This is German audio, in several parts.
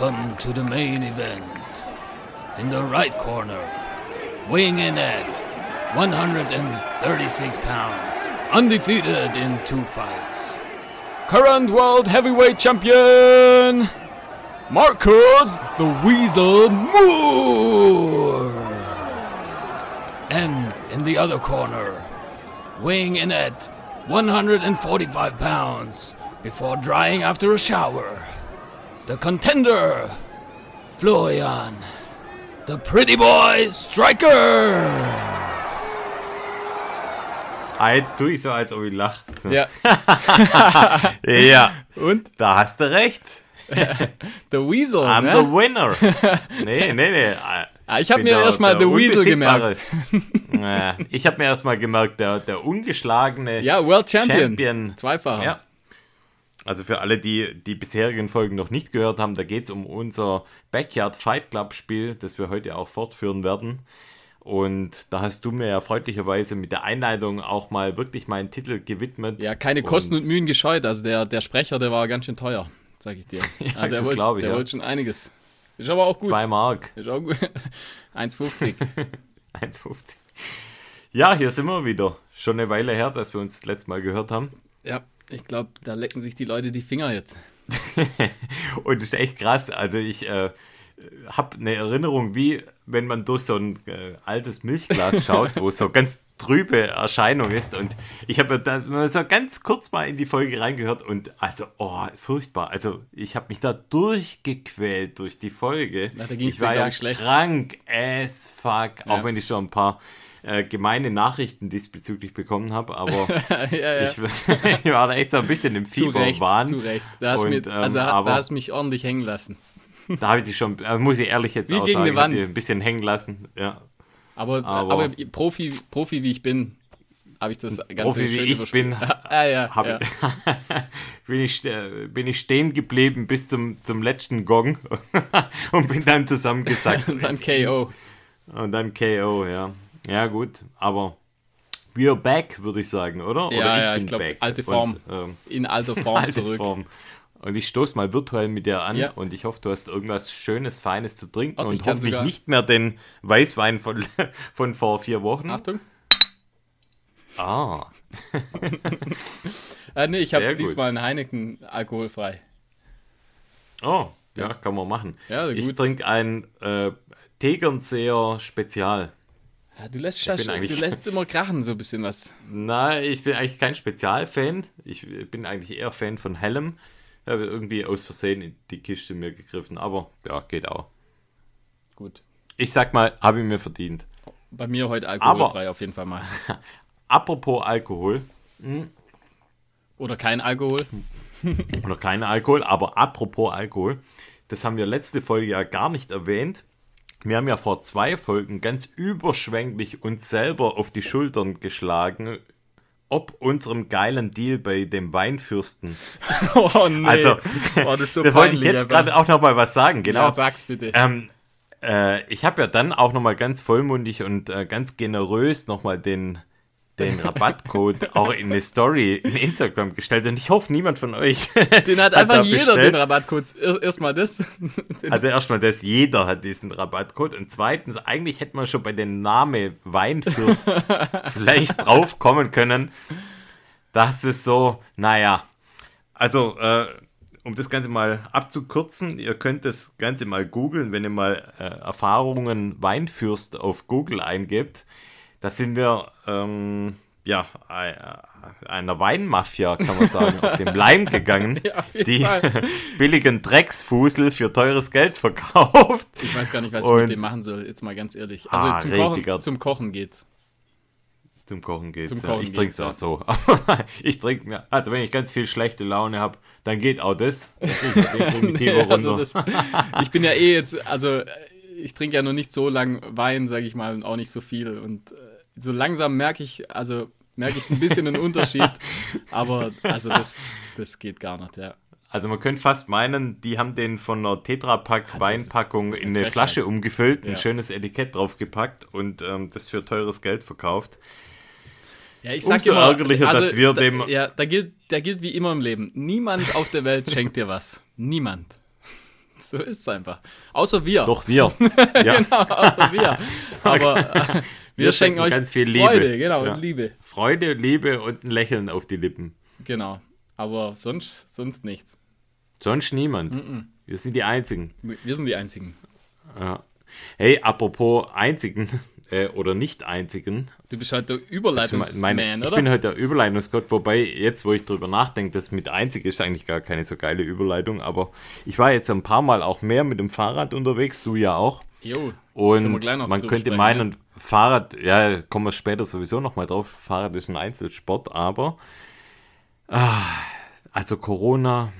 welcome to the main event. In the right corner, weighing in at 136 pounds, undefeated in two fights. Current world heavyweight champion, Marcus the Weasel Moore. And in the other corner, weighing in at 145 pounds before drying after a shower, the contender, Florian, the pretty boy striker. Ah, jetzt tue ich so, als ob ich lache. Ja. ja, Und? da hast du recht. The Weasel, I'm ne? the winner. Nee, nee, nee. Ah, ich habe mir erstmal der The Weasel gemerkt. Ich habe mir erstmal gemerkt, der, der ungeschlagene Ja, World Champion. Champion. Zweifacher. Ja. Also für alle, die die bisherigen Folgen noch nicht gehört haben, da geht es um unser Backyard Fight Club Spiel, das wir heute auch fortführen werden. Und da hast du mir ja freundlicherweise mit der Einleitung auch mal wirklich meinen Titel gewidmet. Ja, keine Kosten und Mühen gescheut. Also der, der Sprecher, der war ganz schön teuer, sag ich dir. Ah, der das wollte der ja. wollte schon einiges. Ist aber auch gut. Zwei Mark. Ist auch gut. 1,50. 1,50. Ja, hier sind wir wieder. Schon eine Weile her, dass wir uns das letzte Mal gehört haben. ja, ich glaube, da lecken sich die Leute die Finger jetzt. Und das ist echt krass. Also ich äh, habe eine Erinnerung, wie wenn man durch so ein äh, altes Milchglas schaut, wo so ganz trübe Erscheinung ist. Und ich habe da mal so ganz kurz mal in die Folge reingehört und also, oh, furchtbar. Also ich habe mich da durchgequält durch die Folge. Na, ich war ja schlecht. krank as fuck, auch Ja. wenn ich schon ein paar äh, gemeine Nachrichten diesbezüglich bekommen habe, aber ja, ja. ich, ich war da echt so ein bisschen im zu Recht, Fieberwahn. zu Recht. Da hast, Und, mit, ähm, also, aber- da hast du mich ordentlich hängen lassen. Da habe ich dich schon, äh, muss ich ehrlich jetzt auch sagen, ein bisschen hängen lassen. Ja. Aber, Aber- aber, Profi, Profi wie ich bin, habe ich das Ganze Profi wie ich bin, ah, ja, ja. bin, ich, äh, bin ich stehen geblieben bis zum, zum letzten Gong und bin dann zusammengesackt. Und dann KO. und dann KO, ja. Ja, gut, aber we're back, würde ich sagen, oder? oder Ja, ja, ich glaub, back. alte Form. Und, ähm, In alter Form alte zurück. Form. Und ich stoße mal virtuell mit dir an Ja. und ich hoffe, du hast irgendwas Schönes, Feines zu trinken Warte, ich und hoffentlich nicht mehr den Weißwein von, von vor vier Wochen. Achtung. Ah, Äh, nee, ich habe diesmal einen Heineken alkoholfrei. oh, ja, kann man machen. Ja, ich trinke ein äh, Tegernseer Spezial. Ja, du lässt bin du lässt immer krachen, so ein bisschen was. Nein, ich bin eigentlich kein Spezialfan. Ich bin eigentlich eher Fan von hellem. Ich habe irgendwie aus Versehen in die Kiste mir gegriffen, aber ja, geht auch. Gut. Ich sag mal, habe ich mir verdient. Bei mir heute alkoholfrei auf jeden Fall mal. Apropos Alkohol, Oder kein Alkohol. oder kein Alkohol, aber apropos Alkohol, das haben wir letzte Folge ja gar nicht erwähnt. Wir haben ja vor zwei Folgen ganz überschwänglich uns selber auf die Schultern geschlagen, ob unserem geilen Deal bei dem Weinfürsten. Oh nee. Also, oh, das so da wollte ich jetzt gerade auch noch mal was sagen. Genau. Ja, sag's bitte. Ähm, äh, ich habe ja dann auch noch mal ganz vollmundig und äh, ganz generös noch mal den, den Rabattcode auch in eine Story in Instagram gestellt und ich hoffe, niemand von euch Den hat da einfach jeder bestellt. den Rabattcode. Er- Erstmal das. Also erstmal das, jeder hat diesen Rabattcode und zweitens, eigentlich hätte man schon bei dem Name Weinfürst vielleicht drauf kommen können, dass es so, naja, also äh, um das Ganze mal abzukürzen, ihr könnt das Ganze mal googeln, wenn ihr mal äh, Erfahrungen Weinfürst auf Google eingebt. Da sind wir, ähm, ja, äh, einer Weinmafia, kann man sagen, auf dem Leim gegangen, Ja, die Fall. billigen Drecksfusel für teures Geld verkauft. Ich weiß gar nicht, was ich Und- mit dem machen soll. Jetzt mal ganz ehrlich. Also Ah, zum, Kochen, zum Kochen geht's. Zum Kochen geht's. Zum ja. Kochen ich trinke es auch so. ich trinke mir, also wenn ich ganz viel schlechte Laune habe, dann geht auch das. Ich Nee, also das, ich bin ja eh jetzt, also äh, ich trinke ja noch nicht so lang Wein, sage ich mal, und auch nicht so viel. Und äh, so langsam merke ich, also merke ich ein bisschen einen Unterschied. Aber also das, das geht gar nicht, ja. Also man könnte fast meinen, die haben den von einer Tetrapack Weinpackung das ist in eine Frechheit. Flasche umgefüllt, ein Ja. schönes Etikett draufgepackt und ähm, das für teures Geld verkauft. Ja, ich sag Umso immer, also, ärgerlicher, dass wir da, dem- Ja, da gilt, der gilt wie immer im Leben. Niemand auf der Welt schenkt dir was. Niemand. So ist es einfach. Außer wir. Doch wir. Ja. Genau, außer wir. Aber äh, wir, Wir schenken euch ganz viel Liebe. Freude, genau, Ja. und Liebe. Freude, Liebe und ein Lächeln auf die Lippen. Genau. Aber sonst, sonst nichts. Sonst niemand. Wir sind die Einzigen. Wir sind die Einzigen. Ja. Hey, apropos Einzigen äh, oder Nicht-Einzigen. Du bist halt der Also Überleitungsman, meine, ich oder? bin heute der Überleitungsgott, wobei jetzt, wo ich drüber nachdenke, das mit einzig ist eigentlich gar keine so geile Überleitung, aber ich war jetzt ein paar Mal auch mehr mit dem Fahrrad unterwegs, du ja auch. jo, Und man könnte meinen, Fahrrad, ja, kommen wir später sowieso nochmal drauf, Fahrrad ist ein Einzelsport, aber ah, also Corona,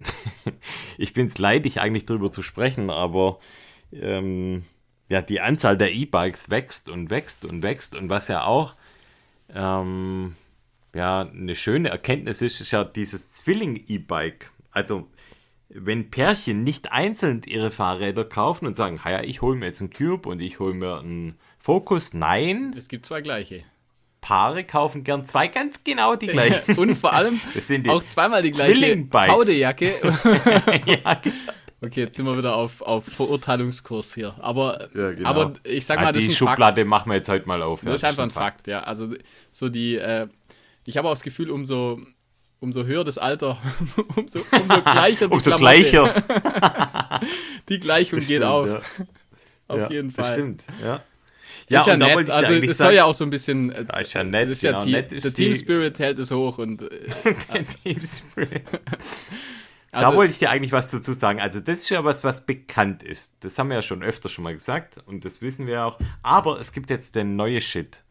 ich bin es leidig eigentlich drüber zu sprechen, aber ähm, ja, die Anzahl der E-Bikes wächst und wächst und wächst und was ja auch ähm, ja eine schöne Erkenntnis ist, ist ja dieses Zwilling-E-Bike. Also wenn Pärchen nicht einzeln ihre Fahrräder kaufen und sagen, ja, ich hole mir jetzt einen Cube und ich hole mir einen Focus, nein, Es gibt zwei gleiche. Paare kaufen gern zwei ganz genau die gleichen. Und vor allem auch zweimal die gleiche. Faudejacke. ja, Okay, jetzt sind wir wieder auf, auf Verurteilungskurs hier. Aber, Ja, genau. aber ich sag Ah, mal, das die ist ein Fakt. Schublade machen wir jetzt heute mal auf. ja, Das ist einfach ein ein Fakt, ja. Also so die, äh, ich habe auch das Gefühl, umso, umso höher das Alter, umso, umso gleicher die Umso Klamotte. gleicher. Die Gleichung Das geht stimmt, auf, ja. auf ja, jeden das Fall. stimmt, ja. ist ja und da nett, also es soll ja auch so ein bisschen, Ja, ist ja nett, das ist ja genau, Team, nett ist der Team Spirit hält es hoch und äh, Team Spirit. Also, da wollte ich dir eigentlich was dazu sagen. Also das ist ja was, was bekannt ist. Das haben wir ja schon öfter schon mal gesagt und das wissen wir auch. Aber es gibt jetzt den neue Shit.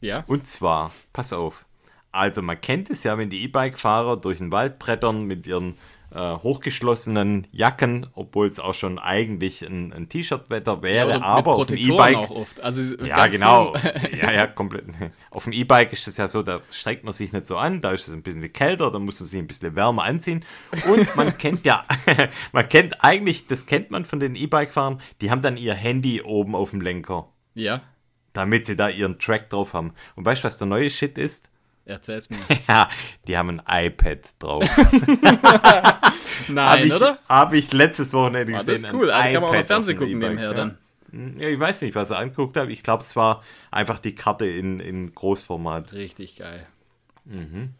ja, Und zwar, pass auf. Also man kennt es ja, wenn die E-Bike-Fahrer durch den Wald brettern mit ihren äh, hochgeschlossenen Jacken, obwohl es auch schon eigentlich ein, ein T-Shirt-Wetter wäre, mit aber auf dem E-Bike. Also Ja, genau. ja, ja, komplett. Auf dem E-Bike ist es ja so, da streckt man sich nicht so an, da ist es ein bisschen kälter, da muss man sich ein bisschen wärmer anziehen. Und man kennt ja, man kennt eigentlich, das kennt man von den E-Bike-Fahrern, die haben dann ihr Handy oben auf dem Lenker, Ja, damit sie da ihren Track drauf haben. Und weißt du, was der neue Shit ist? Erzähl's mir. Ja, die haben ein iPad drauf. Nein, Habe ich, oder? hab ich letztes Wochenende Ah, gesehen. das ist cool. ein Also kann man auch noch Fernsehen gucken nebenher ja. dann. Ja, ich weiß nicht, was er angeguckt hat. Ich glaube, es war einfach die Karte in, in Großformat. Richtig geil. Mhm.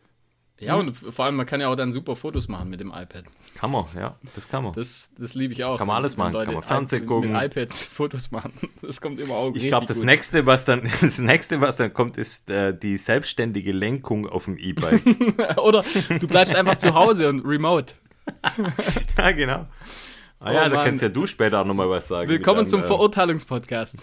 Ja, und vor allem, man kann ja auch dann super Fotos machen mit dem iPad. Kann man, ja, das kann man. Das, das liebe ich auch. Kann man alles machen. Leute Kann man Fernsehen gucken. Mit iPads Fotos machen. Das kommt immer auch ich glaube, das nächste, was dann, das nächste, was dann kommt, ist äh, die selbstständige Lenkung auf dem E-Bike. Oder du bleibst einfach zu Hause und remote. ja, genau. Ah Oh ja, da Mann. kannst ja du später auch nochmal was sagen. Willkommen mit zum einem, äh, Verurteilungspodcast.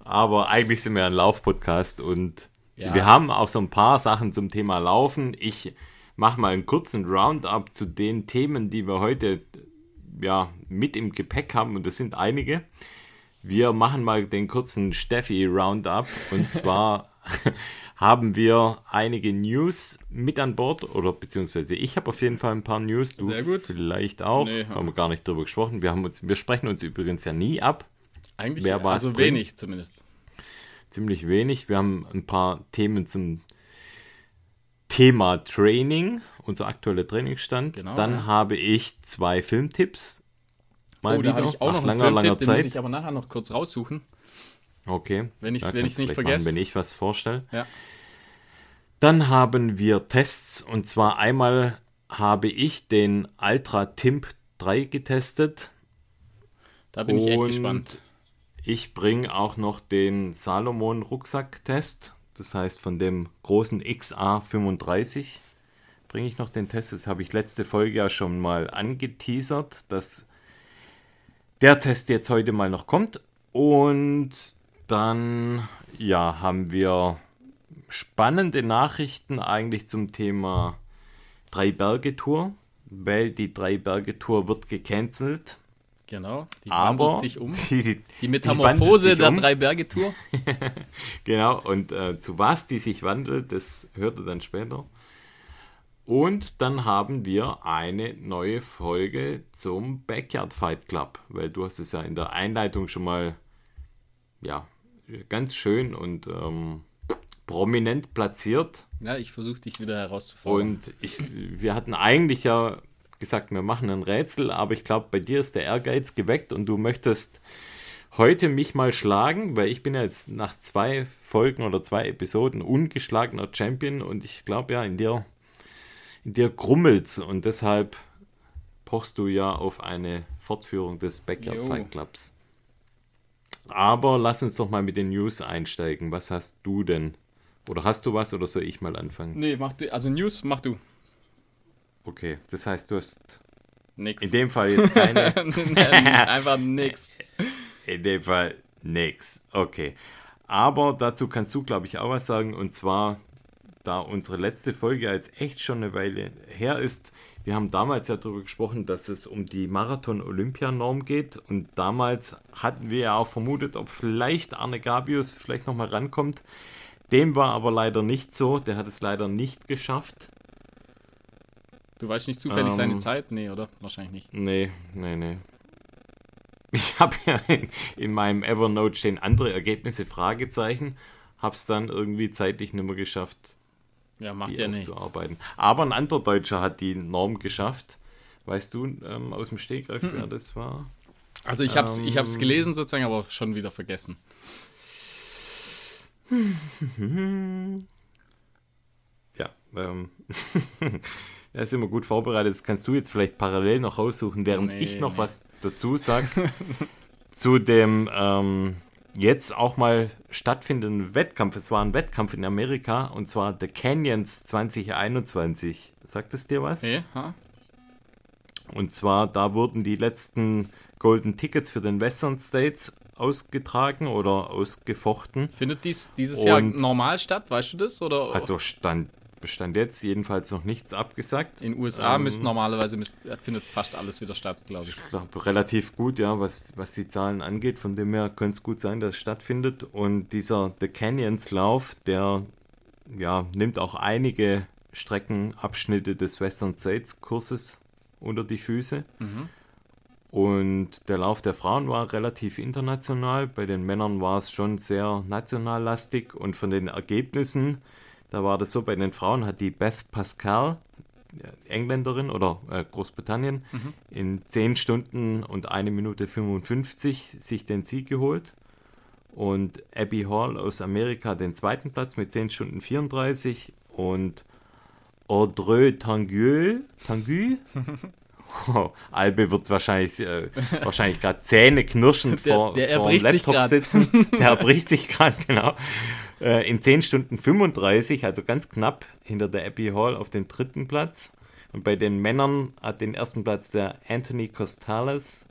Aber eigentlich sind wir ein Lauf-Podcast und Ja. wir haben auch so ein paar Sachen zum Thema Laufen. Ich mache mal einen kurzen Roundup zu den Themen, die wir heute ja, mit im Gepäck haben und das sind einige. Wir machen mal den kurzen Steffi-Roundup und zwar haben wir einige News mit an Bord oder beziehungsweise ich habe auf jeden Fall ein paar News, du Sehr gut. vielleicht auch. Nee, haben wir gar nicht drüber gesprochen. Wir, haben uns, wir sprechen uns übrigens ja nie ab. Eigentlich, also bringt. wenig zumindest. Ziemlich wenig. Wir haben ein paar Themen zum Thema Training, unser aktueller Trainingsstand. Genau, Dann ja. habe ich zwei Filmtipps. Mal oh, wieder, habe ich auch nach noch langer, langer Filmtipp, den muss Zeit. ich aber nachher noch kurz raussuchen. Okay. Wenn ich's du nicht machen, vergesse. Wenn ich was vorstelle. Ja. Dann haben wir Tests und zwar einmal habe ich den Ultra Timp 3 getestet. Da bin ich echt gespannt. Ich bringe auch noch den Salomon Rucksack-Test. Das heißt, von dem großen XA35 bringe ich noch den Test. Das habe ich letzte Folge ja schon mal angeteasert, dass der Test jetzt heute mal noch kommt. Und dann, ja, haben wir spannende Nachrichten eigentlich zum Thema Drei-Berge-Tour, weil die Drei-Berge-Tour wird gecancelt. Genau. Die Aber wandelt sich um. die, die, Die Metamorphose sich der um. Drei-Berge-Tour. Genau, und äh, zu was die sich wandelt, das hört ihr dann später. Und dann haben wir eine neue Folge zum Backyard Fight Club, weil du hast es ja in der Einleitung schon mal, ja, ganz schön und ähm, prominent platziert. Ja, ich versuche dich wieder herauszufordern. Und ich, wir hatten eigentlich ja gesagt, wir machen ein Rätsel, aber ich glaube, bei dir ist der Ehrgeiz geweckt und du möchtest heute mich mal schlagen, weil ich bin ja jetzt nach zwei Folgen oder zwei Episoden ungeschlagener Champion und ich glaube ja, in dir, in dir grummelt's und deshalb pochst du ja auf eine Fortführung des Backyard Jo. Fight Clubs. Aber lass uns doch mal mit den News einsteigen. Was hast du denn? Oder hast du was oder soll ich mal anfangen? nee, mach du, also News, mach du. Okay, das heißt, du hast Nix. in dem Fall jetzt keine. Einfach nix. In dem Fall nix. Okay. Aber dazu kannst du, glaube ich, auch was sagen. Und zwar, da unsere letzte Folge jetzt echt schon eine Weile her ist. Wir haben damals ja darüber gesprochen, dass es um die Marathon-Olympianorm geht. Und damals hatten wir ja auch vermutet, ob vielleicht Arne Gabius vielleicht nochmal rankommt. Dem war aber leider nicht so. Der hat es leider nicht geschafft. Du weißt nicht zufällig Ähm. seine Zeit? Nee, oder? Wahrscheinlich nicht. Nee, nee, nee. Ich habe ja in, in meinem Evernote stehen andere Ergebnisse, Fragezeichen. Hab's dann irgendwie zeitlich nicht mehr geschafft, Ja, macht die ja nichts. Aber ein anderer Deutscher hat die Norm geschafft. Weißt du ähm, aus dem Stegreif, wer das war? Also ich hab's, ich hab's Ähm. gelesen sozusagen, aber schon wieder vergessen. Ja, ähm, er ist immer gut vorbereitet. Das kannst du jetzt vielleicht parallel noch raussuchen, während Nee, ich noch nee. was dazu sage. zu dem ähm, jetzt auch mal stattfindenden Wettkampf. Es war ein Wettkampf in Amerika und zwar The Canyons 2021. Sagt es dir was? Nee, ha? Und zwar, da wurden die letzten Golden Tickets für den Western States ausgetragen oder ausgefochten. Findet dies dieses Jahr Und- normal statt? Weißt du das? Oder Also stand, stand jetzt jedenfalls noch nichts abgesagt. in den USA ähm, müsst normalerweise müsst, findet fast alles wieder statt, glaube ich. Ich glaube, relativ gut, ja, was, was die Zahlen angeht. Von dem her könnte es gut sein, dass es stattfindet. Und dieser The Canyons Lauf, der ja, nimmt auch einige Streckenabschnitte des Western States Kurses unter die Füße. Und der Lauf der Frauen war relativ international. Bei den Männern war es schon sehr nationallastig. Und von den Ergebnissen, da war das so, bei den Frauen hat die Beth Pascal, äh, Engländerin oder äh, Großbritannien, in 10 Stunden und 1 Minute 55 sich den Sieg geholt. Und Abby Hall aus Amerika den zweiten Platz mit 10 Stunden 34 und Audrey Tanguy, Tanguy? Oh, Albe wird wahrscheinlich, äh, wahrscheinlich gerade Zähne knirschend Der- vor, der vor dem Laptop sitzen. Der erbricht sich gerade, genau. Äh, in 10 Stunden 35, also ganz knapp hinter der Abby Hall auf den dritten Platz. Und bei den Männern hat den ersten Platz der Anthony Costales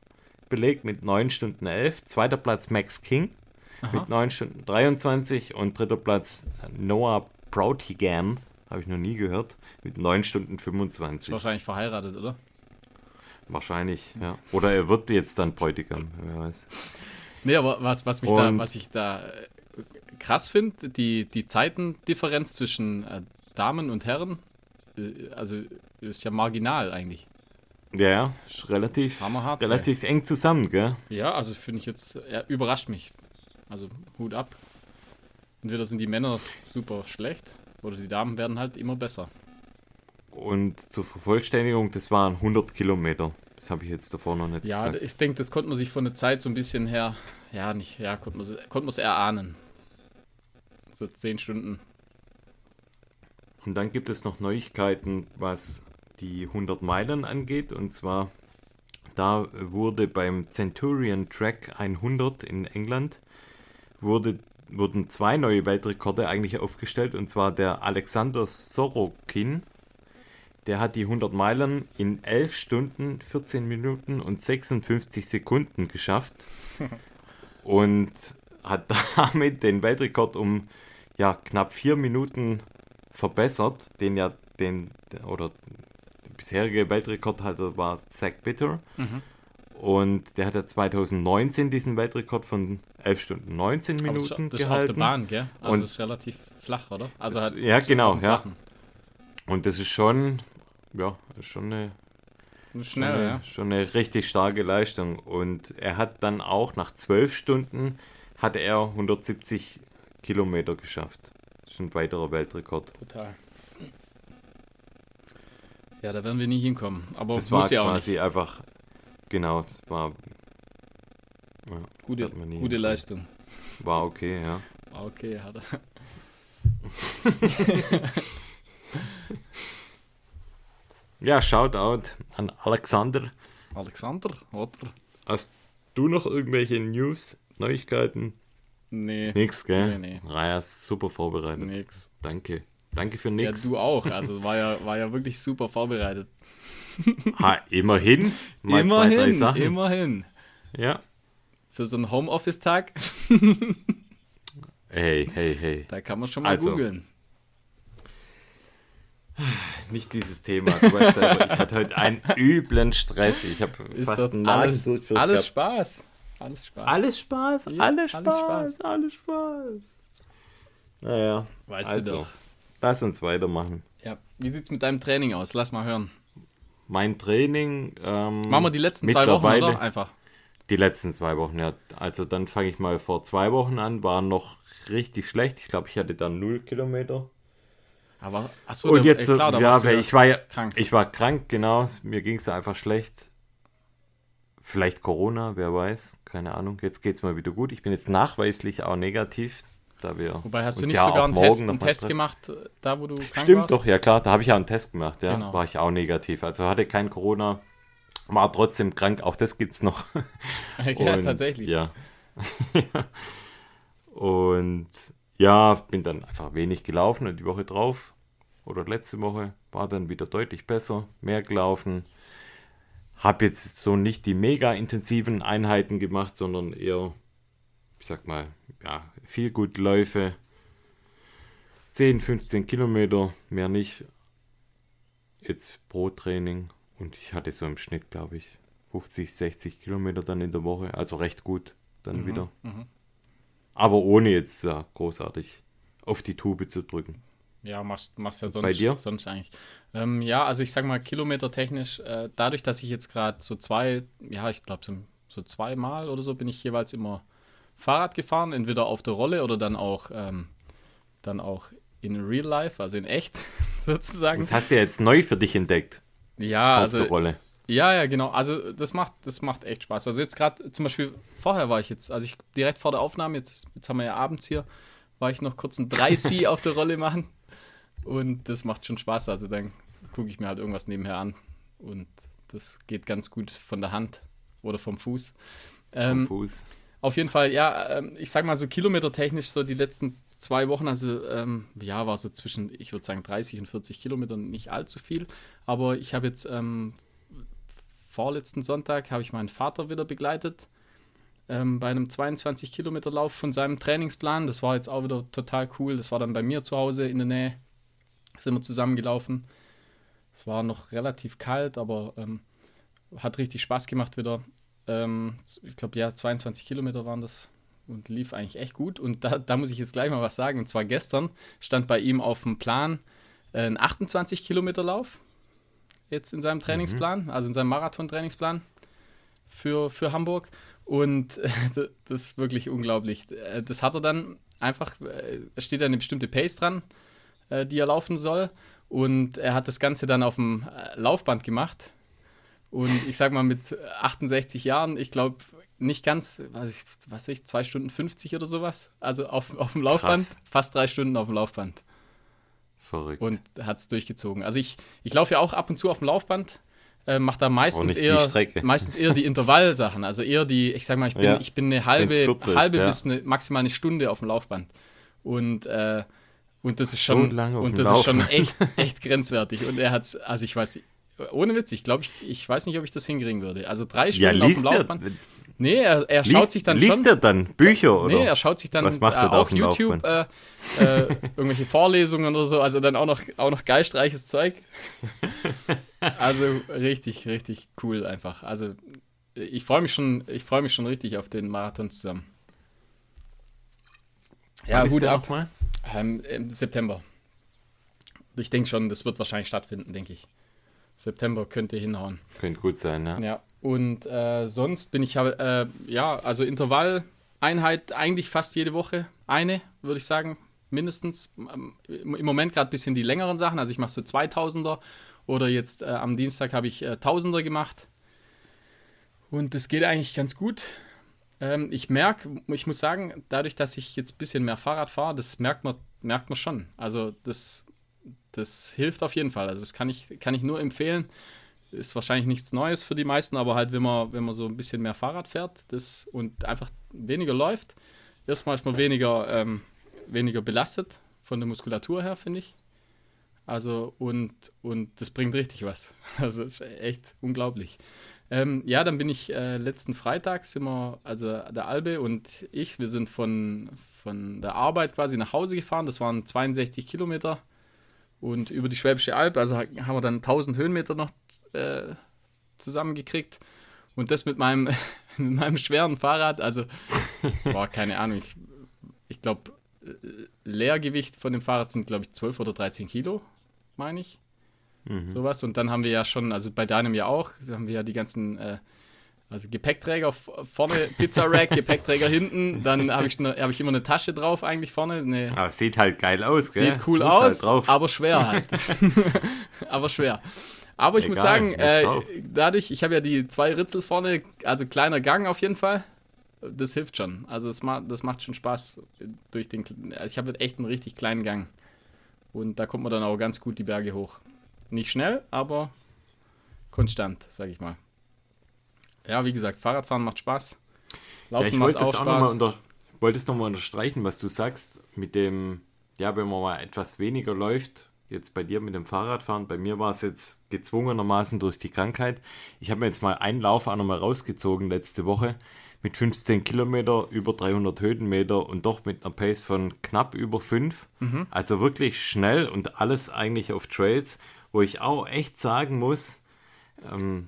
belegt mit 9 Stunden 11. Zweiter Platz Max King mit 9 Stunden 23. Und dritter Platz Noah Broughtigam, habe ich noch nie gehört, mit 9 Stunden 25. Wahrscheinlich verheiratet, oder? Wahrscheinlich, ja. Oder er wird jetzt dann Bräutigam, wer weiß. Nee, aber was, was, mich da, was ich da äh, krass finde, die, die Zeitendifferenz zwischen äh, Damen und Herren, äh, also ist ja marginal eigentlich. Ja, ja, ist relativ, Hammerhart, relativ eng zusammen, gell? Ja, also finde ich jetzt, ja, überrascht mich. Also Hut ab. Entweder sind die Männer super schlecht oder die Damen werden halt immer besser. Und zur Vervollständigung, das waren 100 Kilometer. Das habe ich jetzt davor noch nicht Ja, gesagt. ich denke, das konnte man sich von der Zeit so ein bisschen her, ja, nicht, ja, konnte man konnte man es erahnen. So zehn Stunden. Und dann gibt es noch Neuigkeiten, was die 100 Meilen angeht. Und zwar, da wurde beim Centurion Track 100 in England, wurde, wurden zwei neue Weltrekorde eigentlich aufgestellt. Und zwar der Alexander Sorokin, der hat die 100 Meilen in 11 Stunden, 14 Minuten und 56 Sekunden geschafft. und hat damit den Weltrekord um ja, knapp vier Minuten verbessert, den ja den oder der bisherige Weltrekordhalter war Zach Bitter und der hat ja 2019 diesen Weltrekord von 11 Stunden 19 Aber Minuten das, das ist auf der gehalten Bahn, gell? Also Und- ist relativ flach, oder? Also Das- halt ja, genau, ja. Flachen. und das ist schon ja ist schon eine Nur Schon Schnell, eine, ja. schon eine richtig starke Leistung. Und er hat dann auch nach zwölf Stunden hat er 170 Kilometer geschafft. ist ein weiterer Weltrekord. Total. Ja, da werden wir nie hinkommen. Aber Das muss war ja auch quasi einfach, genau, das war, Gute, nie gute hinkommen. Leistung. war okay, ja. Ah, Okay, hat er. Ja, Shoutout an Alexander. Alexander, oder? Hast du noch irgendwelche News, Neuigkeiten? Nee, Nix, gell? Nee, nee. Raya ist super vorbereitet. nix. Danke. Danke für Ja, nix. du auch. Also war ja, war ja wirklich super vorbereitet. ha, immerhin. Mal zwei, drei immerhin, Sachen. immerhin. Ja. Für so einen Homeoffice-Tag, Hey, hey, hey. da kann man schon mal Also. googeln. Nicht dieses Thema. Du weißt selber, ich hatte heute einen üblen Stress. Ich habe fast einen alles, alles gehabt. Spaß. Alles Spaß. Alles Spaß, Ja, alles alles Spaß, alles Spaß. Naja, Weißt du also, doch. lass uns weitermachen. Ja. Wie sieht's mit deinem Training aus? Lass mal hören. Mein Training. Ähm, Machen wir die letzten zwei Wochen, oder? Einfach. Die letzten zwei Wochen, ja. Also dann fange ich mal vor zwei Wochen an, war noch richtig schlecht. Ich glaube, ich hatte dann null Kilometer. Aber, achso, Und da- jetzt, äh, klar, da ja, du ich war ja krank. Ich war krank, genau. Mir ging es einfach schlecht. Vielleicht Corona, wer weiß. Keine Ahnung. Jetzt geht es mal wieder gut. Ich bin jetzt nachweislich auch negativ, da wir. Wobei, hast du nicht ja sogar einen morgen Test, einen Test gemacht, äh, da wo du krank Stimmt warst? doch, ja klar, da habe ich ja einen Test gemacht, ja. Genau. War ich auch negativ. Also hatte kein Corona, war trotzdem krank. Auch das gibt's noch. ja, Und, tatsächlich. Ja. und ja, bin dann einfach wenig gelaufen und die Woche drauf oder letzte Woche war dann wieder deutlich besser, mehr gelaufen. Hab jetzt so nicht die mega intensiven Einheiten gemacht, sondern eher, ich sag mal, ja, viel gut Läufe. 10, 15 Kilometer, mehr nicht. Jetzt pro Training. Und ich hatte so im Schnitt, glaube ich, 50, 60 Kilometer dann in der Woche. Also recht gut dann wieder. mhm. Aber ohne jetzt ja, großartig auf die Tube zu drücken. Ja, machst, machst ja sonst, Bei dir? sonst eigentlich. Ähm, ja, also ich sag mal, kilometertechnisch, äh, dadurch, dass ich jetzt gerade so zwei, ja, ich glaube so, so zweimal oder so bin ich jeweils immer Fahrrad gefahren, entweder auf der Rolle oder dann auch, ähm, dann auch in real life, also in echt sozusagen. Das hast du ja jetzt neu für dich entdeckt Ja, auf also der Rolle. Ja, ja, genau. Also das macht, das macht echt Spaß. Also jetzt gerade zum Beispiel, vorher war ich jetzt, also ich direkt vor der Aufnahme, jetzt, jetzt haben wir ja abends hier, war ich noch kurz ein 3C auf der Rolle machen. Und das macht schon Spaß. Also dann gucke ich mir halt irgendwas nebenher an. Und das geht ganz gut von der Hand oder vom Fuß. Ähm, Vom Fuß. auf jeden Fall, ja, ähm, ich sag mal so kilometertechnisch, so die letzten zwei Wochen, also ähm, ja, war so zwischen, ich würde sagen, 30 und 40 Kilometern, nicht allzu viel. Aber ich habe jetzt ähm, vorletzten Sonntag habe ich meinen Vater wieder begleitet ähm, bei einem 22 Kilometer Lauf von seinem Trainingsplan. Das war jetzt auch wieder total cool. Das war dann bei mir zu Hause in der Nähe. Sind wir zusammen gelaufen. Es war noch relativ kalt, aber ähm, hat richtig Spaß gemacht wieder. Ähm, ich glaube, ja, 22 Kilometer waren das und lief eigentlich echt gut. Und da, da muss ich jetzt gleich mal was sagen. Und zwar gestern stand bei ihm auf dem Plan äh, ein 28 Kilometer Lauf. Jetzt in seinem Trainingsplan, also in seinem Marathon-Trainingsplan für, für Hamburg. Und äh, das ist wirklich unglaublich. Äh, Das hat er dann einfach, äh, es steht eine bestimmte Pace dran, äh, die er laufen soll. Und er hat das Ganze dann auf dem äh, Laufband gemacht. Und ich sag mal, mit 68 Jahren, ich glaube, nicht ganz, was ich, was ich, 2 Stunden 50 oder sowas. Also auf, auf dem Laufband, Krass. fast drei Stunden auf dem Laufband. Verrückt. Und hat es durchgezogen. Also ich, ich laufe ja auch ab und zu auf dem Laufband, äh, mache da meistens eher, meistens eher die Intervallsachen. Also eher die, ich sag mal, ich bin, Ja. ich bin eine halbe, kürzer ist, halbe ja. bis eine, maximal eine Stunde auf dem Laufband. Und, äh, und das ist So schon, lange auf und das ist schon echt, echt grenzwertig. Und er hat also ich weiß, ohne Witz, ich glaube, ich, ich weiß nicht, ob ich das hinkriegen würde. Also drei ja, Stunden auf dem liest er, Laufband. Nee, er, er schaut liest, sich dann liest schon. er dann Bücher oder? Nee, er schaut sich dann Was macht er äh, auf auf YouTube äh, äh, irgendwelche Vorlesungen oder so, also dann auch noch, auch noch geistreiches Zeug. Also richtig, richtig cool einfach. Also ich freue mich schon, ich freue mich schon richtig auf den Marathon zusammen. Ja, Wann ist Hut ab. nochmal? Ähm, Im September. Ich denke schon, das wird wahrscheinlich stattfinden, denke ich. September könnte hinhauen. Könnte gut sein, ja. Ja, und äh, sonst bin ich, ja, äh, ja, also Intervalleinheit eigentlich fast jede Woche. Eine, würde ich sagen. mindestens. Ähm, Im Moment gerade ein bisschen die längeren Sachen. Also ich mache so 2000er oder jetzt äh, am Dienstag habe ich äh, Tausender gemacht. Und das geht eigentlich ganz gut. Ähm, ich merke, ich muss sagen, dadurch, dass ich jetzt ein bisschen mehr Fahrrad fahre, das merkt man, merkt man schon. Also das, das hilft auf jeden Fall. Also das kann ich, kann ich nur empfehlen. Ist wahrscheinlich nichts Neues für die meisten, aber halt, wenn man, wenn man so ein bisschen mehr Fahrrad fährt das, und einfach weniger läuft, erstmal ist man weniger, ähm, weniger belastet von der Muskulatur her, finde ich. Also, und, und das bringt richtig was. Also, ist echt unglaublich. Ähm, ja, dann bin ich äh, letzten Freitag, sind wir, also der Albe und ich, wir sind von, von der Arbeit quasi nach Hause gefahren. Das waren 62 Kilometer und über die Schwäbische Alb, also haben wir dann 1000 Höhenmeter noch äh, zusammengekriegt. Und das mit meinem, mit meinem schweren Fahrrad, also, boah, keine Ahnung, ich, ich glaube, Leergewicht von dem Fahrrad sind, glaube ich, 12 oder 13 Kilo, meine ich. Mhm. Sowas. Und dann haben wir ja schon, also bei deinem ja auch, haben wir ja die ganzen, äh, also Gepäckträger vorne, Pizza-Rack, Gepäckträger hinten, dann habe ich, ne, hab ich immer eine Tasche drauf eigentlich vorne. Eine, aber sieht halt geil aus, gell? Sieht cool muss aus, halt aber schwer halt. aber schwer. Aber ich Egal, muss sagen, äh, dadurch, ich habe ja die zwei Ritzel vorne, also kleiner Gang auf jeden Fall. Das hilft schon. Also das, ma das macht schon Spaß durch den. Also ich habe echt einen richtig kleinen Gang. Und da kommt man dann auch ganz gut die Berge hoch. Nicht schnell, aber konstant, sag ich mal. Ja, wie gesagt, Fahrradfahren macht Spaß. Laufen ja, ich wollte auch, auch Spaß. Noch wollte es nochmal unterstreichen, was du sagst, mit dem, ja, wenn man mal etwas weniger läuft, jetzt bei dir mit dem Fahrradfahren, bei mir war es jetzt gezwungenermaßen durch die Krankheit. Ich habe mir jetzt mal einen Lauf auch nochmal rausgezogen letzte Woche mit 15 Kilometer, über 300 Höhenmeter und doch mit einer Pace von knapp über 5. Mhm. Also wirklich schnell und alles eigentlich auf Trails, wo ich auch echt sagen muss, ähm,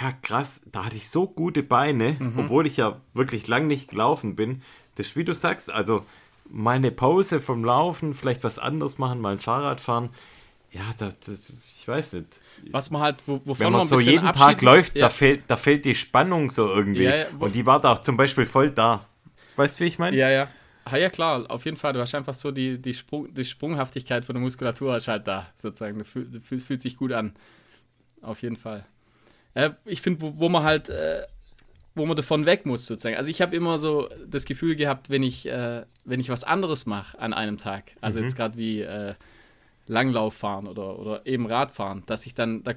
ja krass, da hatte ich so gute Beine, mhm. obwohl ich ja wirklich lang nicht gelaufen bin. Das, wie du sagst, also meine Pause vom Laufen, vielleicht was anderes machen, mal ein Fahrrad fahren. Ja, das, das, ich weiß nicht. Was man halt, wo, wovon Wenn man, man so jeden Abschied Tag läuft, ja. da, fehlt, da fehlt die Spannung so irgendwie. Ja, ja, Und die war da zum Beispiel voll da. Weißt du, wie ich meine? Ja, ja. Ah, ja, klar, auf jeden Fall. Du hast einfach so die, die, Sprung, die Sprunghaftigkeit von der Muskulatur ist halt da, sozusagen. Das fühlt, fühlt, fühlt sich gut an. Auf jeden Fall. Äh, ich finde, wo, wo, man halt, äh, wo man davon weg muss, sozusagen. Also ich habe immer so das Gefühl gehabt, wenn ich, äh, wenn ich was anderes mache an einem Tag, also mhm. jetzt gerade wie äh, Langlauf fahren oder, oder eben Radfahren, dass ich dann, da,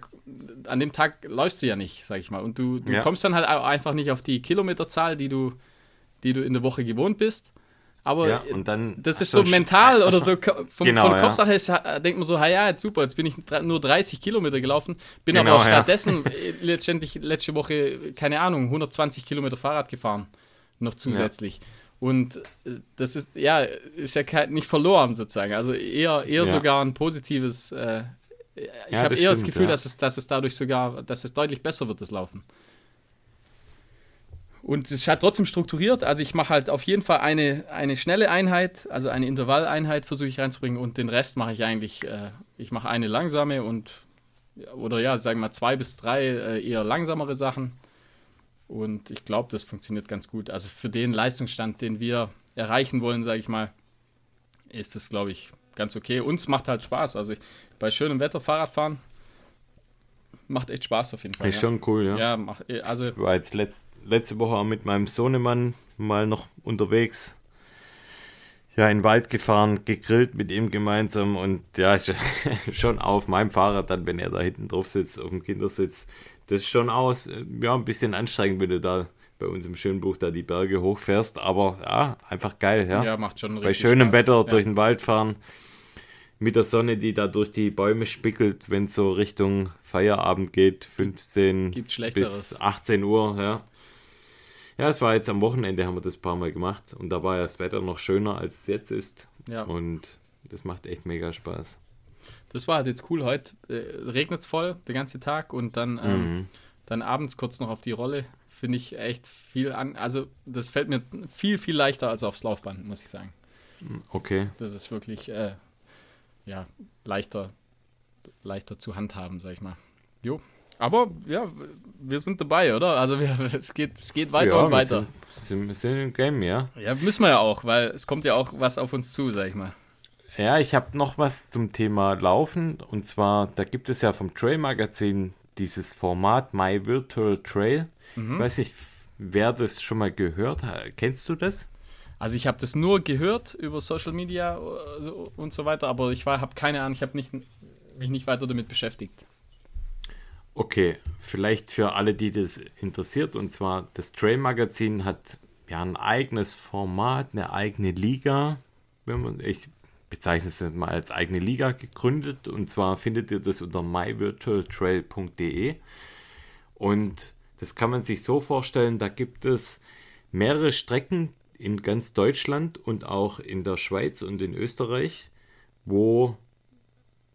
an dem Tag läufst du ja nicht, sag ich mal. Und du, du ja. kommst dann halt einfach nicht auf die Kilometerzahl, die du, die du in der Woche gewohnt bist. Aber ja, dann, das ist so mental oder so von, genau, von Kopfsache ist, denkt man so, ja, jetzt super, jetzt bin ich nur 30 Kilometer gelaufen, bin genau, aber stattdessen ja. Äh, letztendlich letzte Woche, keine Ahnung, 120 Kilometer Fahrrad gefahren, noch zusätzlich. Ja. Und äh, das ist, ja, ist ja nicht verloren sozusagen. Also eher, eher sogar ein positives, äh, ich habe eher stimmt, das Gefühl, dass, es, dass es dadurch sogar, dass es deutlich besser wird, das Laufen. Und es ist halt trotzdem strukturiert. Also ich mache halt auf jeden Fall eine, eine schnelle Einheit, also eine Intervalleinheit versuche ich reinzubringen und den Rest mache ich eigentlich, äh, ich mache eine langsame und, oder ja, sagen wir mal zwei bis drei äh, eher langsamere Sachen. Und ich glaube, das funktioniert ganz gut. Also für den Leistungsstand, den wir erreichen wollen, sage ich mal, ist das, glaube ich, ganz okay. Uns macht halt Spaß. Also ich, bei schönem Wetter Fahrradfahren macht echt Spaß auf jeden Fall. Ist ja. schon cool, ja. Ja, mach, also. Ich war jetzt letzt, letzte Woche auch mit meinem Sohnemann mal noch unterwegs. Ja, in den Wald gefahren, gegrillt mit ihm gemeinsam und ja, schon auf meinem Fahrrad dann, wenn er da hinten drauf sitzt, auf dem Kindersitz. Das ist schon aus, ja, ein bisschen anstrengend, wenn du da bei uns im schönen Buch da die Berge hochfährst, aber ja, einfach geil, ja. Ja, macht schon Bei schönem Spaß. Wetter ja. durch den Wald fahren mit der Sonne, die da durch die Bäume spickelt, wenn es so Richtung Feierabend geht, 15 bis 18 Uhr, ja. Ja, es war jetzt am Wochenende, haben wir das ein paar Mal gemacht und da war ja das Wetter noch schöner, als es jetzt ist. Ja. Und das macht echt mega Spaß. Das war halt jetzt cool heute. Äh, Regnet es voll den ganzen Tag und dann, ähm, mhm. dann abends kurz noch auf die Rolle. Finde ich echt viel an. Also, das fällt mir viel, viel leichter als aufs Laufband, muss ich sagen. Okay. Das ist wirklich äh, ja, leichter, leichter zu handhaben, sag ich mal. Jo. Aber ja, wir sind dabei, oder? Also wir, es, geht, es geht weiter ja, und weiter. Wir sind, wir sind im Game, ja. Ja, müssen wir ja auch, weil es kommt ja auch was auf uns zu, sag ich mal. Ja, ich habe noch was zum Thema Laufen. Und zwar, da gibt es ja vom Trail Magazin dieses Format My Virtual Trail. Ich weiß nicht, wer das schon mal gehört hat. Kennst du das? Also ich habe das nur gehört über Social Media äh, und so weiter, aber ich habe keine Ahnung, ich habe nicht, mich nicht weiter damit beschäftigt. Okay, vielleicht für alle, die das interessiert. Und zwar, das Trail Magazin hat ja ein eigenes Format, eine eigene Liga. Wenn man, ich bezeichne es mal als eigene Liga gegründet. Und zwar findet ihr das unter myvirtualtrail.de. Und das kann man sich so vorstellen, da gibt es mehrere Strecken in ganz Deutschland und auch in der Schweiz und in Österreich, wo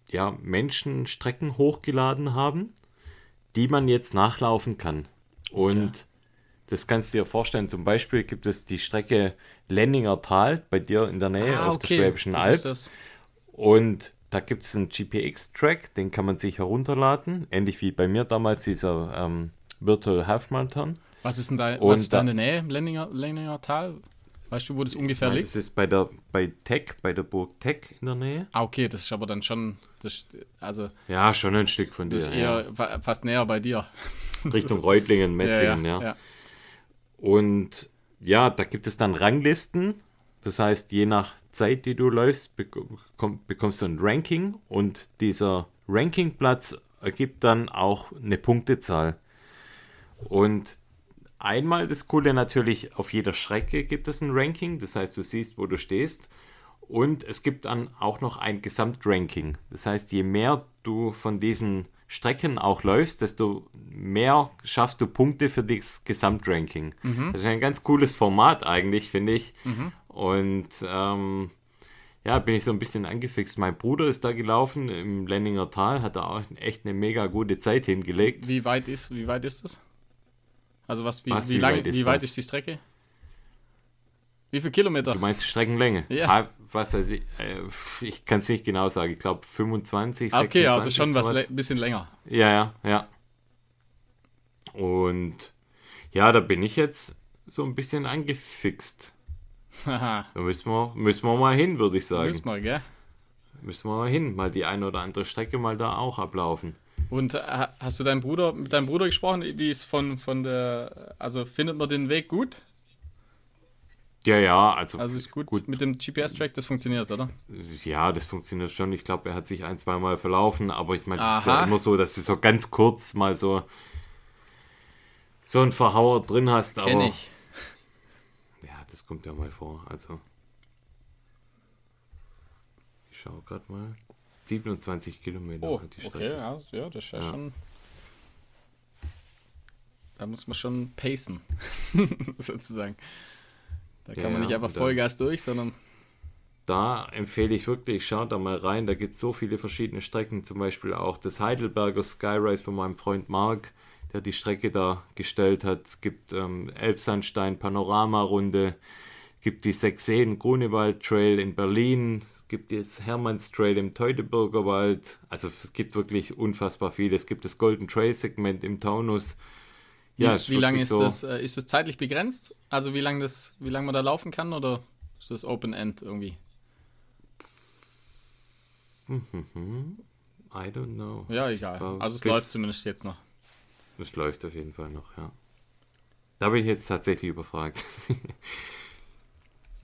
ja, Menschen Strecken hochgeladen haben, die man jetzt nachlaufen kann. Und Okay. Das kannst du dir vorstellen, zum Beispiel gibt es die Strecke Lenninger Tal bei dir in der Nähe auf der Schwäbischen Ah, Alb. Und da gibt es einen GPX-Track, den kann man sich herunterladen, ähnlich wie bei mir damals dieser ähm, Virtual Half Marathon. Was ist denn da, Und was ist da in der Nähe, Lenninger, Lenninger Tal? Weißt du, wo das ungefähr liegt? das ist bei der bei Tech, bei der Burg Tech in der Nähe. Ah, okay, das ist aber dann schon, das, also Ja, schon ein Stück von dir. das ist ja. eher fa- fast näher bei dir. Richtung Reutlingen, Metzingen, ja. ja. Und ja, da gibt es dann Ranglisten. Das heißt, je nach Zeit, die du läufst, bekomm, bekommst du ein Ranking und dieser Rankingplatz ergibt dann auch eine Punktezahl. Und einmal das Coole natürlich, auf jeder Strecke gibt es ein Ranking. Das heißt, du siehst, wo du stehst. Und es gibt dann auch noch ein Gesamtranking. Das heißt, je mehr du von diesen Strecken auch läufst, desto mehr schaffst du Punkte für das Gesamtranking. Das ist ein ganz cooles Format eigentlich, finde ich. Und ähm, ja, bin ich so ein bisschen angefixt. Mein Bruder ist da gelaufen im Lenninger Tal, hat da auch echt eine mega gute Zeit hingelegt. Wie weit ist, wie weit ist das? Also was, wie, Was, wie, wie lang, weit ist wie weit ist die Strecke? Wie viele Kilometer? Du meinst Streckenlänge? Ja. Ah, Was weiß ich, äh, ich kann es nicht genau sagen. Ich glaube 25, Ah, okay, 26, also schon was ein bisschen länger. Ja, ja, ja. Und ja, da bin ich jetzt so ein bisschen angefixt. Da müssen wir, müssen wir mal hin, würde ich sagen. müssen wir, gell? Müssen wir mal hin, mal die eine oder andere Strecke mal da auch ablaufen. Und äh, ha- hast du deinen Bruder, mit deinem Bruder gesprochen, wie es von, von der, also findet man den Weg gut? Ja, ja, also, Also ist gut, Gut. mit dem GPS-Track, das funktioniert, oder? ja, das funktioniert schon. Ich glaube, er hat sich ein, zweimal verlaufen, aber ich meine, das ist ja immer so, dass du so ganz kurz mal so so einen Verhauer drin hast, aber Kenn ich. ja, das kommt ja mal vor. Also ich schaue gerade mal. 27 Kilometer Oh, hat die okay, Strecke. ja, ja, das ist ja, Ja. schon. Da muss man schon pacen, sozusagen. Da kann Ja, man nicht einfach dann- Vollgas durch, sondern Da empfehle ich wirklich, schaut da mal rein. Da gibt es so viele verschiedene Strecken. Zum Beispiel auch das Heidelberger Skyrise von meinem Freund Mark, der die Strecke da gestellt hat. Es gibt ähm, Elbsandstein Panorama-Runde. Es gibt die Sechseen Grunewald Trail in Berlin. Es gibt das Hermanns Trail im Teutoburger Wald. Also es gibt wirklich unfassbar viel. Es gibt das Golden Trail Segment im Taunus. Wie, es wie lange ist das? Äh, ist das zeitlich begrenzt? Also wie lange das, wie lange man da laufen kann oder ist das Open End irgendwie? I don't know. Ja, egal. Ja, Also es läuft zumindest jetzt noch. Das läuft auf jeden Fall noch, ja. Da bin ich jetzt tatsächlich überfragt.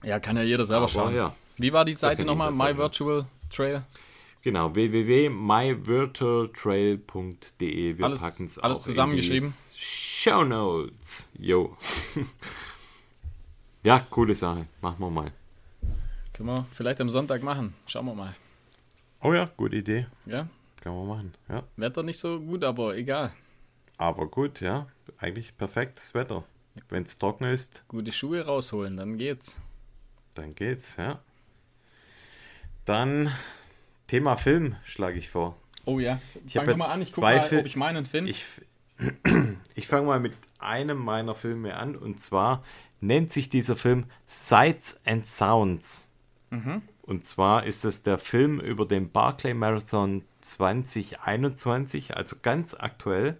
Ja, kann ja jeder selber Aber schauen. ja, Wie war die Seite nochmal? My. Virtual Trail? Genau. www.myvirtualtrail.de. Wir packen es alles auch zusammengeschrieben? Show Notes. Jo. ja, coole Sache. Machen wir mal. Können wir vielleicht am Sonntag machen. Schauen wir mal. Oh ja, gute Idee. Ja? Kann man machen. Ja. Wetter nicht so gut, aber egal. Aber gut, ja. Eigentlich perfektes Wetter. Wenn es trocken ist, Gute Schuhe rausholen, dann geht's. dann geht's, ja. Dann Thema Film schlage ich vor. Oh ja. Ich hab Fang ja doch mal an, ich guck zwei mal, Fil- ob ich meinen finde. Ich, ich fange mal mit einem meiner Filme an und zwar nennt sich dieser Film Sights and Sounds. Und zwar ist es der Film über den Barclay Marathon 2021, also ganz aktuell.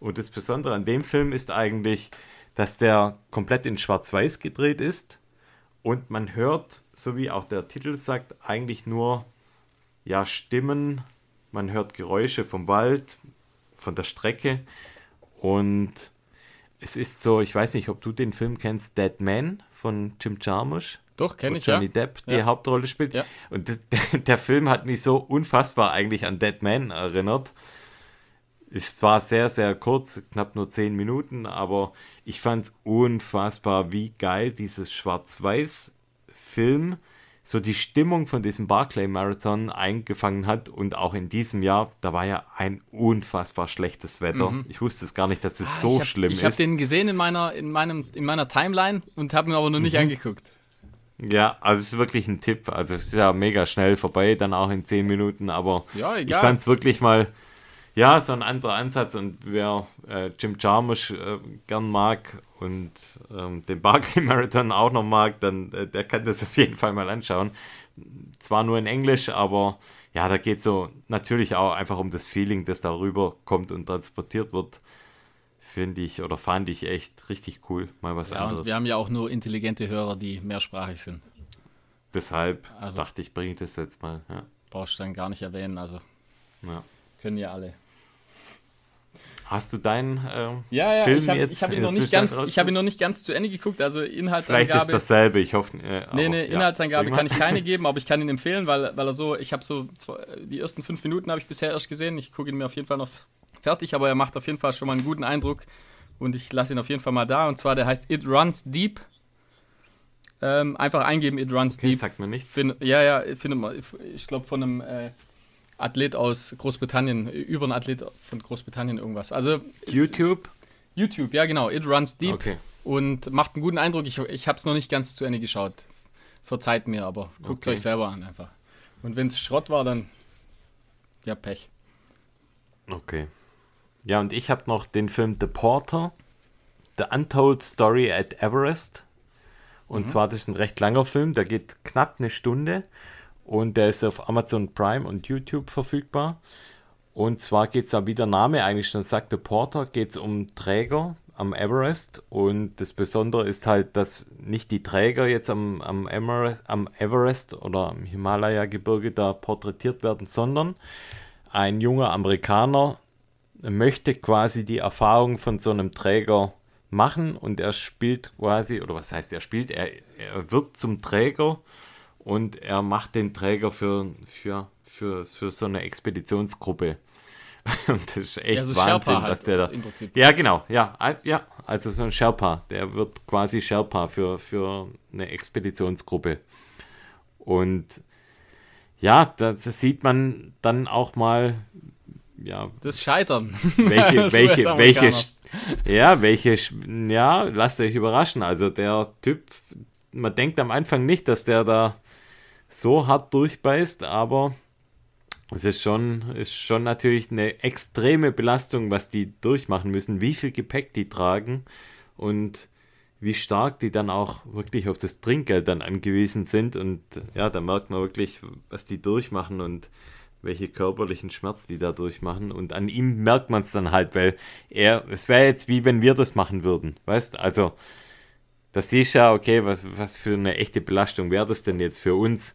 Und das Besondere an dem Film ist eigentlich, dass der komplett in Schwarz-Weiß gedreht ist und man hört, so wie auch der Titel sagt, eigentlich nur ja, Stimmen, man hört Geräusche vom Wald, von der Strecke und es ist so, ich weiß nicht, ob du den Film kennst, Dead Man von Jim Jarmusch. Doch, kenne ich, Johnny ja. Depp die Ja. Hauptrolle spielt. Ja. Und das, der Film hat mich so unfassbar eigentlich an Dead Man erinnert. Ist zwar sehr, sehr kurz, knapp nur 10 Minuten, aber ich fand es unfassbar, wie geil dieses Schwarz-Weiß-Film so die Stimmung von diesem Barclay Marathon eingefangen hat und auch in diesem Jahr, da war ja ein unfassbar schlechtes Wetter. Ich wusste es gar nicht, dass es so Mhm. Ah, ich hab, schlimm Ich habe ist. den gesehen in meiner, in meinem, in meiner Timeline und habe mir aber noch nicht Mhm. angeguckt. Ja, also es ist wirklich ein Tipp. Also es ist ja mega schnell vorbei, dann auch in 10 Minuten, aber Ja, ich fand es wirklich mal, ja, so ein anderer Ansatz und wer äh, Jim Jarmusch äh, gern mag und ähm, den Barclay Marathon auch noch mag, dann äh, der kann das auf jeden Fall mal anschauen. Zwar nur in Englisch, aber ja, da geht so natürlich auch einfach um das Feeling, das darüber kommt und transportiert wird. Finde ich oder fand ich echt richtig cool. Mal was Ja, anderes. wir haben ja auch nur intelligente Hörer, die mehrsprachig sind. Deshalb Also- dachte ich, bringe ich das jetzt mal. Ja. Brauchst du dann gar nicht erwähnen, also Ja. Können ja alle. Hast du deinen ähm, Ja, ja, Film ich habe jetzt hab ihn, in noch nicht ganz- ich hab ihn noch nicht ganz zu Ende geguckt, also Vielleicht Inhaltsangabe. ist dasselbe, ich hoffe. Äh, Nee, nee, ja. Inhaltsangabe kann ich keine geben, aber ich kann ihn empfehlen, weil, weil er so, ich habe so, die ersten fünf Minuten habe ich bisher erst gesehen. Ich gucke ihn mir auf jeden Fall noch fertig, aber er macht auf jeden Fall schon mal einen guten Eindruck und ich lasse ihn auf jeden Fall mal da. Und zwar, der heißt It Runs Deep. Ähm, einfach eingeben, It Runs Okay, Deep. sagt mir nichts. Find, ja, ja, findet man, ich glaube von einem äh, Athlet aus Großbritannien, über einen Athlet von Großbritannien irgendwas. Also YouTube? YouTube, ja genau, It Runs Deep Okay. und macht einen guten Eindruck. Ich, ich habe es noch nicht ganz zu Ende geschaut. Verzeiht mir, aber guckt Okay. euch selber an einfach. Und wenn es Schrott war, dann ja Pech. Okay. Ja, und ich habe noch den Film The Porter, The Untold Story at Everest. Und zwar, das ist ein recht langer Film, der geht knapp eine Stunde und der ist auf Amazon Prime und YouTube verfügbar. Und zwar geht es da, wie der Name eigentlich schon sagt, The Porter, geht es um Träger am Everest. Und das Besondere ist halt, dass nicht die Träger jetzt am, am, Everest, am Everest oder am Himalaya-Gebirge da porträtiert werden, sondern ein junger Amerikaner möchte quasi die Erfahrung von so einem Träger machen und er spielt quasi, oder was heißt er spielt, er, er wird zum Träger und er macht den Träger für, für, für, für so eine Expeditionsgruppe. Und das ist echt Ja, so Wahnsinn, Sherpa halt dass der da. im Prinzip. Ja, genau, ja, ja, also so ein Sherpa, der wird quasi Sherpa für, für eine Expeditionsgruppe. Und ja, da sieht man dann auch mal, ja, Das Scheitern. welche, welche, welche, ja, welche, ja, lasst euch überraschen. Also der Typ, man denkt am Anfang nicht, dass der da so hart durchbeißt, aber es ist schon, ist schon natürlich eine extreme Belastung, was die durchmachen müssen, wie viel Gepäck die tragen und wie stark die dann auch wirklich auf das Trinkgeld dann angewiesen sind. Und ja, da merkt man wirklich, was die durchmachen und welche körperlichen Schmerz die da durchmachen. Und an ihm merkt man es dann halt, weil er, es wäre jetzt wie wenn wir das machen würden, weißt Also, das siehst ja, okay, was, was für eine echte Belastung wäre das denn jetzt für uns?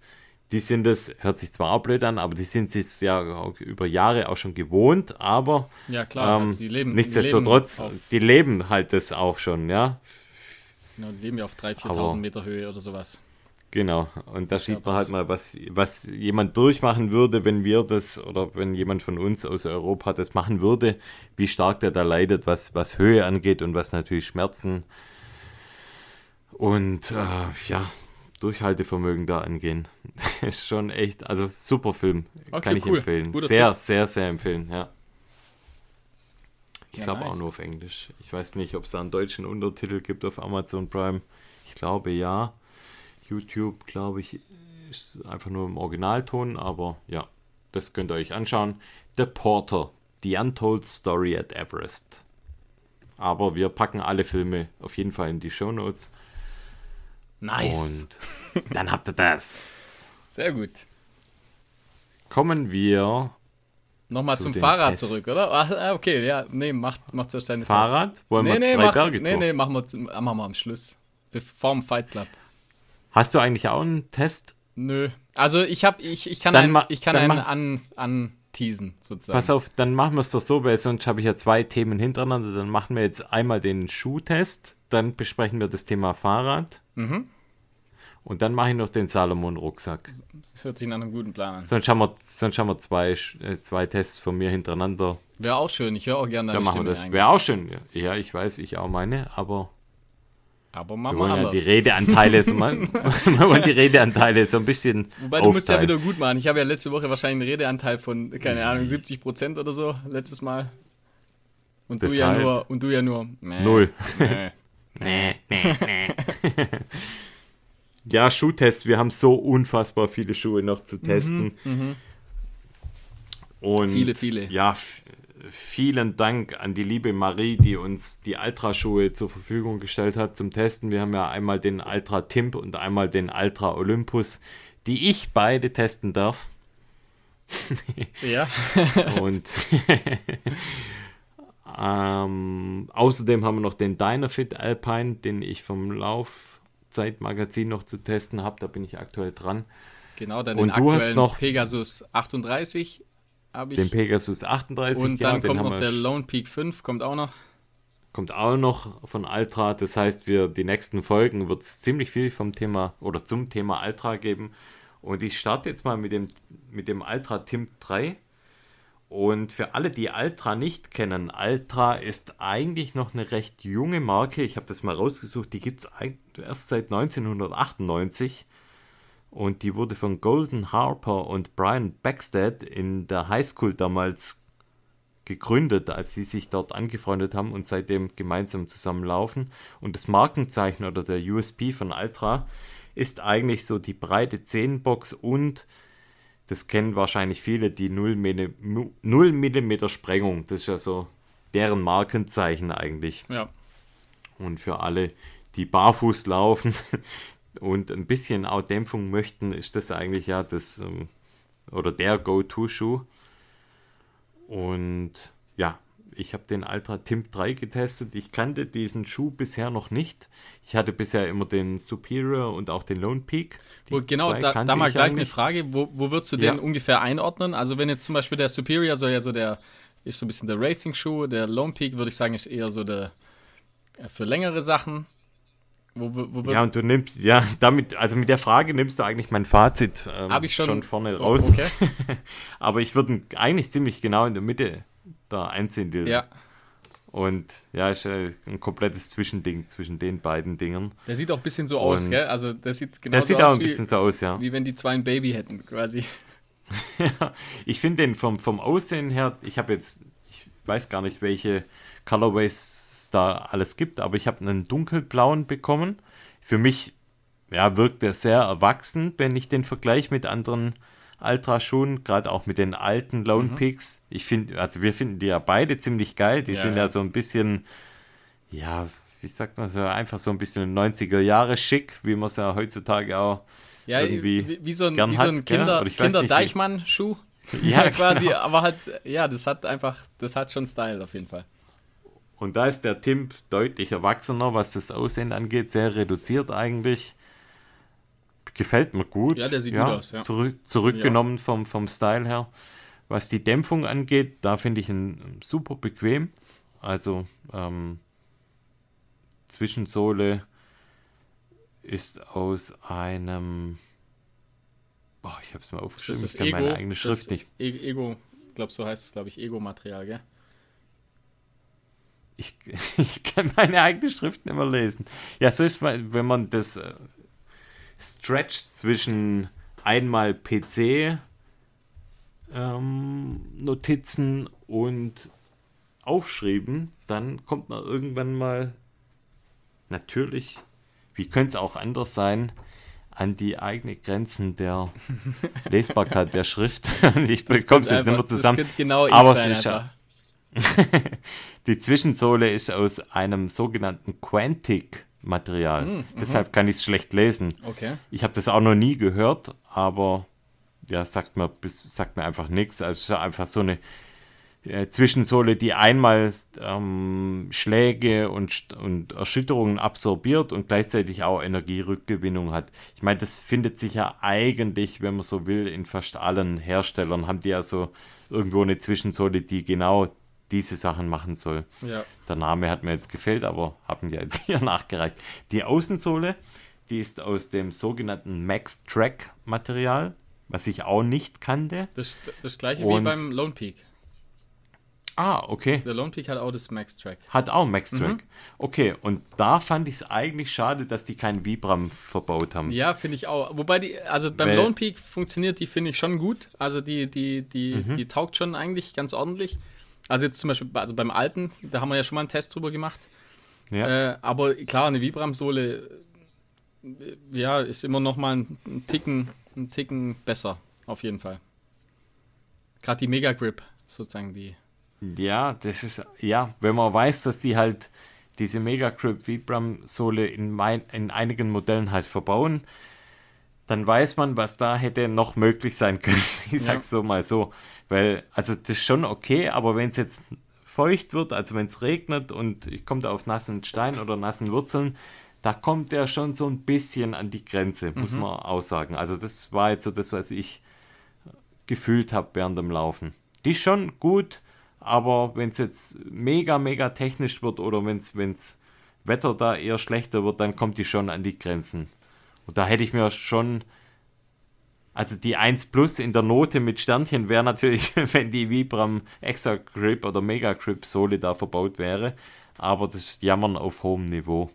Die sind es, hört sich zwar auch blöd an, aber die sind es ja über Jahre auch schon gewohnt, aber Ja klar, ähm, halt, die leben. nichtsdestotrotz, Die leben, die leben halt das auch schon, ja. genau, die leben ja auf 3.000, Aber- 4.000 Meter Höhe oder sowas. Genau, und da sieht man halt mal, was, was jemand durchmachen würde, wenn wir das oder wenn jemand von uns aus Europa das machen würde, wie stark der da leidet, was, was Höhe angeht und was natürlich Schmerzen und äh, ja, Durchhaltevermögen da angehen. ist schon echt, also super Film, Okay, kann ich cool. empfehlen. Guter sehr, Tipp. sehr, sehr empfehlen, ja. Ich Ja, glaube nice. auch nur auf Englisch. Ich weiß nicht, ob es da einen deutschen Untertitel gibt auf Amazon Prime. Ich glaube ja. YouTube, glaube ich, ist einfach nur im Originalton, aber ja, das könnt ihr euch anschauen. The Porter, The Untold Story at Everest. Aber wir packen alle Filme auf jeden Fall in die Show Notes. Nice. Und dann habt ihr das. Sehr gut. Kommen wir Nochmal Zu zum Fahrrad Tests. zurück, oder? Ach, ah, okay, ja, nee, mach, mach zuerst deine Fahrrad. Wollen Nee, wir nee, drei mach, Berge nee, nee, machen wir, zum- machen wir am Schluss. Be- Vorm Fight Club. Hast du eigentlich auch einen Test? Nö. Also ich hab, ich, ich kann Dann einen, ich kann einen mach- an, anteasen, sozusagen. Pass auf, dann machen wir es doch so, weil sonst habe ich ja zwei Themen hintereinander. Dann machen wir jetzt einmal den Schuhtest, dann besprechen wir das Thema Fahrrad. Mhm. Und dann mache ich noch den Salomon-Rucksack. Das hört sich nach einem guten Plan an. Sonst haben wir, sonst haben wir zwei, äh, zwei Tests von mir hintereinander. Wäre auch schön, ich höre auch gerne Dann deine machen Stimme wir das. Wäre auch schön. Ja, ich weiß, ich auch meine, aber Aber machen wir wollen ja die Redeanteile so, mal- wir wollen die Redeanteile so ein bisschen Wobei du musst ja wieder gut machen. Ich habe ja letzte Woche wahrscheinlich einen Redeanteil von, keine Ahnung, 70 Prozent oder so, letztes Mal. Und du ja Deshalb. nur, und du ja nur, meh, Null. meh. Nee, nee, nee. ja, Schuhtests. Wir haben so unfassbar viele Schuhe noch zu testen. Und Viele, viele. Ja, vielen Dank an die liebe Marie, die uns die Ultra-Schuhe zur Verfügung gestellt hat zum Testen. Wir haben ja einmal den Ultra Timp und einmal den Ultra Olympus, die ich beide testen darf. Ja. Und ähm, außerdem haben wir noch den Dynafit Alpine, den ich vom Laufzeitmagazin noch zu testen habe. Da bin ich aktuell dran. Genau, dann Und den du hast noch- Pegasus 38 habe ich. Den Pegasus 38, und genau, dann den kommt noch der Lone Peak 5, kommt auch noch. kommt auch noch von Ultra. Das heißt, wir die nächsten Folgen wird es ziemlich viel vom Thema oder zum Thema Ultra geben. Und ich starte jetzt mal mit dem, mit dem Ultra Timp 3. Und für alle, die Ultra nicht kennen, Ultra ist eigentlich noch eine recht junge Marke. Ich habe das mal rausgesucht. Die gibt es erst seit 1998. Und die wurde von Golden Harper und Brian Backstead in der Highschool damals gegründet, als sie sich dort angefreundet haben und seitdem gemeinsam zusammenlaufen. Und das Markenzeichen oder der USP von Ultra ist eigentlich so die breite Zehenbox und das kennen wahrscheinlich viele, die 0 mm, 0 mm Sprengung. Das ist ja so deren Markenzeichen eigentlich. Ja. Und für alle, die barfuß laufen und ein bisschen auch Dämpfung möchten, ist das eigentlich ja das ähm, oder der Go-To-Schuh. Und ja, ich habe den Ultra Timp 3 getestet. Ich kannte diesen Schuh bisher noch nicht. Ich hatte bisher immer den Superior und auch den Lone Peak. Wo, genau, da, da mal ich gleich eine. Frage. Wo, wo würdest du Ja. den ungefähr einordnen? Also, wenn jetzt zum Beispiel der Superior soll ja so der, ist so ein bisschen der Racing-Schuh, der Lone Peak würde ich sagen, ist eher so der äh, für längere Sachen. Wo, wo, wo Ja, und du nimmst, ja, damit, also mit der Frage nimmst du eigentlich mein Fazit ähm, ich schon- vorne Oh, raus. okay. Aber ich würde eigentlich ziemlich genau in der Mitte da einsehen. ja, Und ja, ist äh, ein komplettes Zwischending zwischen den beiden Dingen. der sieht auch ein bisschen so aus, Und- gell? Also, der sieht genau Der so sieht aus auch ein wie, bisschen so aus, ja. wie wenn die zwei ein Baby hätten, quasi. Ich finde den vom, vom Aussehen her, ich habe jetzt, ich weiß gar nicht, welche Colorways es da alles gibt, aber ich habe einen dunkelblauen bekommen. Für mich ja, wirkt der sehr erwachsen, wenn ich den vergleiche mit anderen Ultraschuhen, gerade auch mit den alten Lone Mhm. Peaks. Ich finde, also wir finden die ja beide ziemlich geil. Die Ja, sind ja. ja. so ein bisschen, ja, wie sagt man so, einfach so ein bisschen 90er Jahre schick, wie man es ja heutzutage auch Ja, irgendwie wie, wie so ein, gern wie so ein? Kinder, wie- Kinder-Deichmann-Schuh. Ja, quasi, genau. aber halt, ja, das hat einfach, das hat schon Style auf jeden Fall. Und da ist der Timp deutlich erwachsener, was das Aussehen angeht, sehr reduziert eigentlich. Gefällt mir gut. Ja, der sieht gut aus, ja. Zurück, zurückgenommen vom, vom Style her. Was die Dämpfung angeht, da finde ich ihn super bequem. Also ähm, Zwischensohle ist aus einem. Boah, ich habe es mal aufgeschrieben. ist Ich kann Ego. meine eigene Schrift nicht. E- Ego, glaub so heißt es, glaube ich, Ego-Material, gell? Ich, ich kann meine eigene Schrift nicht mehr lesen. Ja, so ist man, wenn man das stretcht zwischen einmal PC ähm, Notizen und Aufschreiben, dann kommt man irgendwann mal natürlich, wie könnte es auch anders sein, an die eigenen Grenzen der Lesbarkeit der Schrift. Und ich bekomme es jetzt nicht mehr zusammen. Genau ich Aber einfach. Die Zwischensohle ist aus einem sogenannten Quantic Material. Deshalb kann ich es schlecht lesen. Okay. Ich habe das auch noch nie gehört, aber ja, sagt mir, sagt mir einfach nichts. Also es ist ja einfach so eine äh, Zwischensohle, die einmal ähm, Schläge und, und Erschütterungen absorbiert und gleichzeitig auch Energierückgewinnung hat. Ich meine, das findet sich ja eigentlich, wenn man so will, in fast allen Herstellern haben die ja so irgendwo eine Zwischensohle, die genau diese Sachen machen soll. Ja. Der Name hat mir jetzt gefällt, aber haben die jetzt hier nachgereicht. Die Außensohle, die ist aus dem sogenannten Max Track Material, was ich auch nicht kannte. Das, das gleiche wie Und- beim Lone Peak. Ah, okay. Der Lone Peak hat auch das Max Track. Hat auch Max Mhm. Track. Okay, und da fand ich es eigentlich schade, dass die keinen Vibram verbaut haben. Ja, finde ich auch. Wobei die, also beim Weil- Lone Peak funktioniert die, finde ich, schon gut. Also die, die, die, Mhm. die taugt schon eigentlich ganz ordentlich. Also jetzt zum Beispiel, also beim alten, da haben wir ja schon mal einen Test drüber gemacht. Ja. Äh, aber klar, eine Vibram-Sohle, äh, ja, ist immer noch mal ein, ein Ticken, ein Ticken besser, auf jeden Fall. Gerade die Mega Grip, sozusagen die. Ja, das ist, ja, wenn man weiß, dass die halt diese Mega Grip Vibram Sohle in, mein, in einigen Modellen halt verbauen, dann weiß man, was da hätte noch möglich sein können. Ich sag's so mal so. Weil, also das ist schon okay, aber wenn es jetzt feucht wird, also wenn es regnet und ich komme da auf nassen Stein oder nassen Wurzeln, da kommt der schon so ein bisschen an die Grenze, muss man auch sagen. Also das war jetzt so das, was ich gefühlt habe während dem Laufen. Die ist schon gut, aber wenn es jetzt mega, mega technisch wird oder wenn es Wetter da eher schlechter wird, dann kommt die schon an die Grenzen. Und da hätte ich mir schon, also die 1 Plus in der Note mit Sternchen wäre natürlich, wenn die Vibram Extra Grip oder Mega Grip Sohle da verbaut wäre, aber das ist Jammern auf hohem Niveau.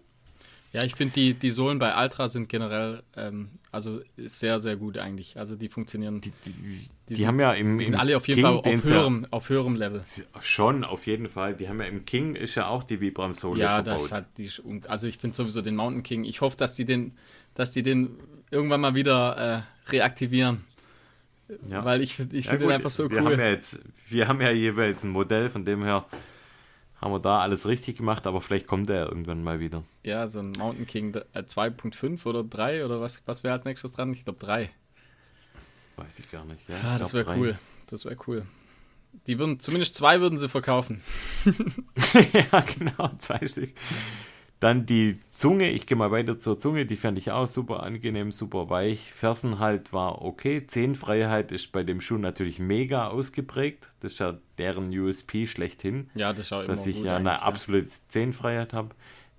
Ja, ich finde, die, die Sohlen bei Ultra sind generell ähm, also sehr, sehr gut eigentlich. Also die funktionieren. Die, Die, die, die sind- haben ja im, sind im alle auf jeden King, Fall auf den ja- höherem, auf höherem Level. Schon, auf jeden Fall. Die haben ja im King ist ja auch die Vibram Sohle Ja, verbaut. das hat die. Also ich finde sowieso den Mountain King. Ich hoffe, dass die den, dass die den irgendwann mal wieder äh, reaktivieren. Ja. Weil ich, ich Ja, finde den gut, einfach so wir Haben cool. ja jetzt, wir haben ja jeweils ein Modell, von dem her haben wir da alles richtig gemacht, aber vielleicht kommt er irgendwann mal wieder. Ja, so ein Mountain King äh, 2.5 oder 3 oder was, was wäre als nächstes dran? Ich glaube 3. Weiß ich gar nicht. Ja, ich das wäre cool. Das wäre cool. Die würden, zumindest zwei würden sie verkaufen. ja, genau, zwei Stück. Dann die Zunge, ich gehe mal weiter zur Zunge, die fand ich auch super angenehm, super weich. Fersenhalt war okay. Zehenfreiheit ist bei dem Schuh natürlich mega ausgeprägt. Das ist ja deren USP schlechthin. Ja, das schaut immer dass ich ja eine eigentlich, absolute Zehenfreiheit habe.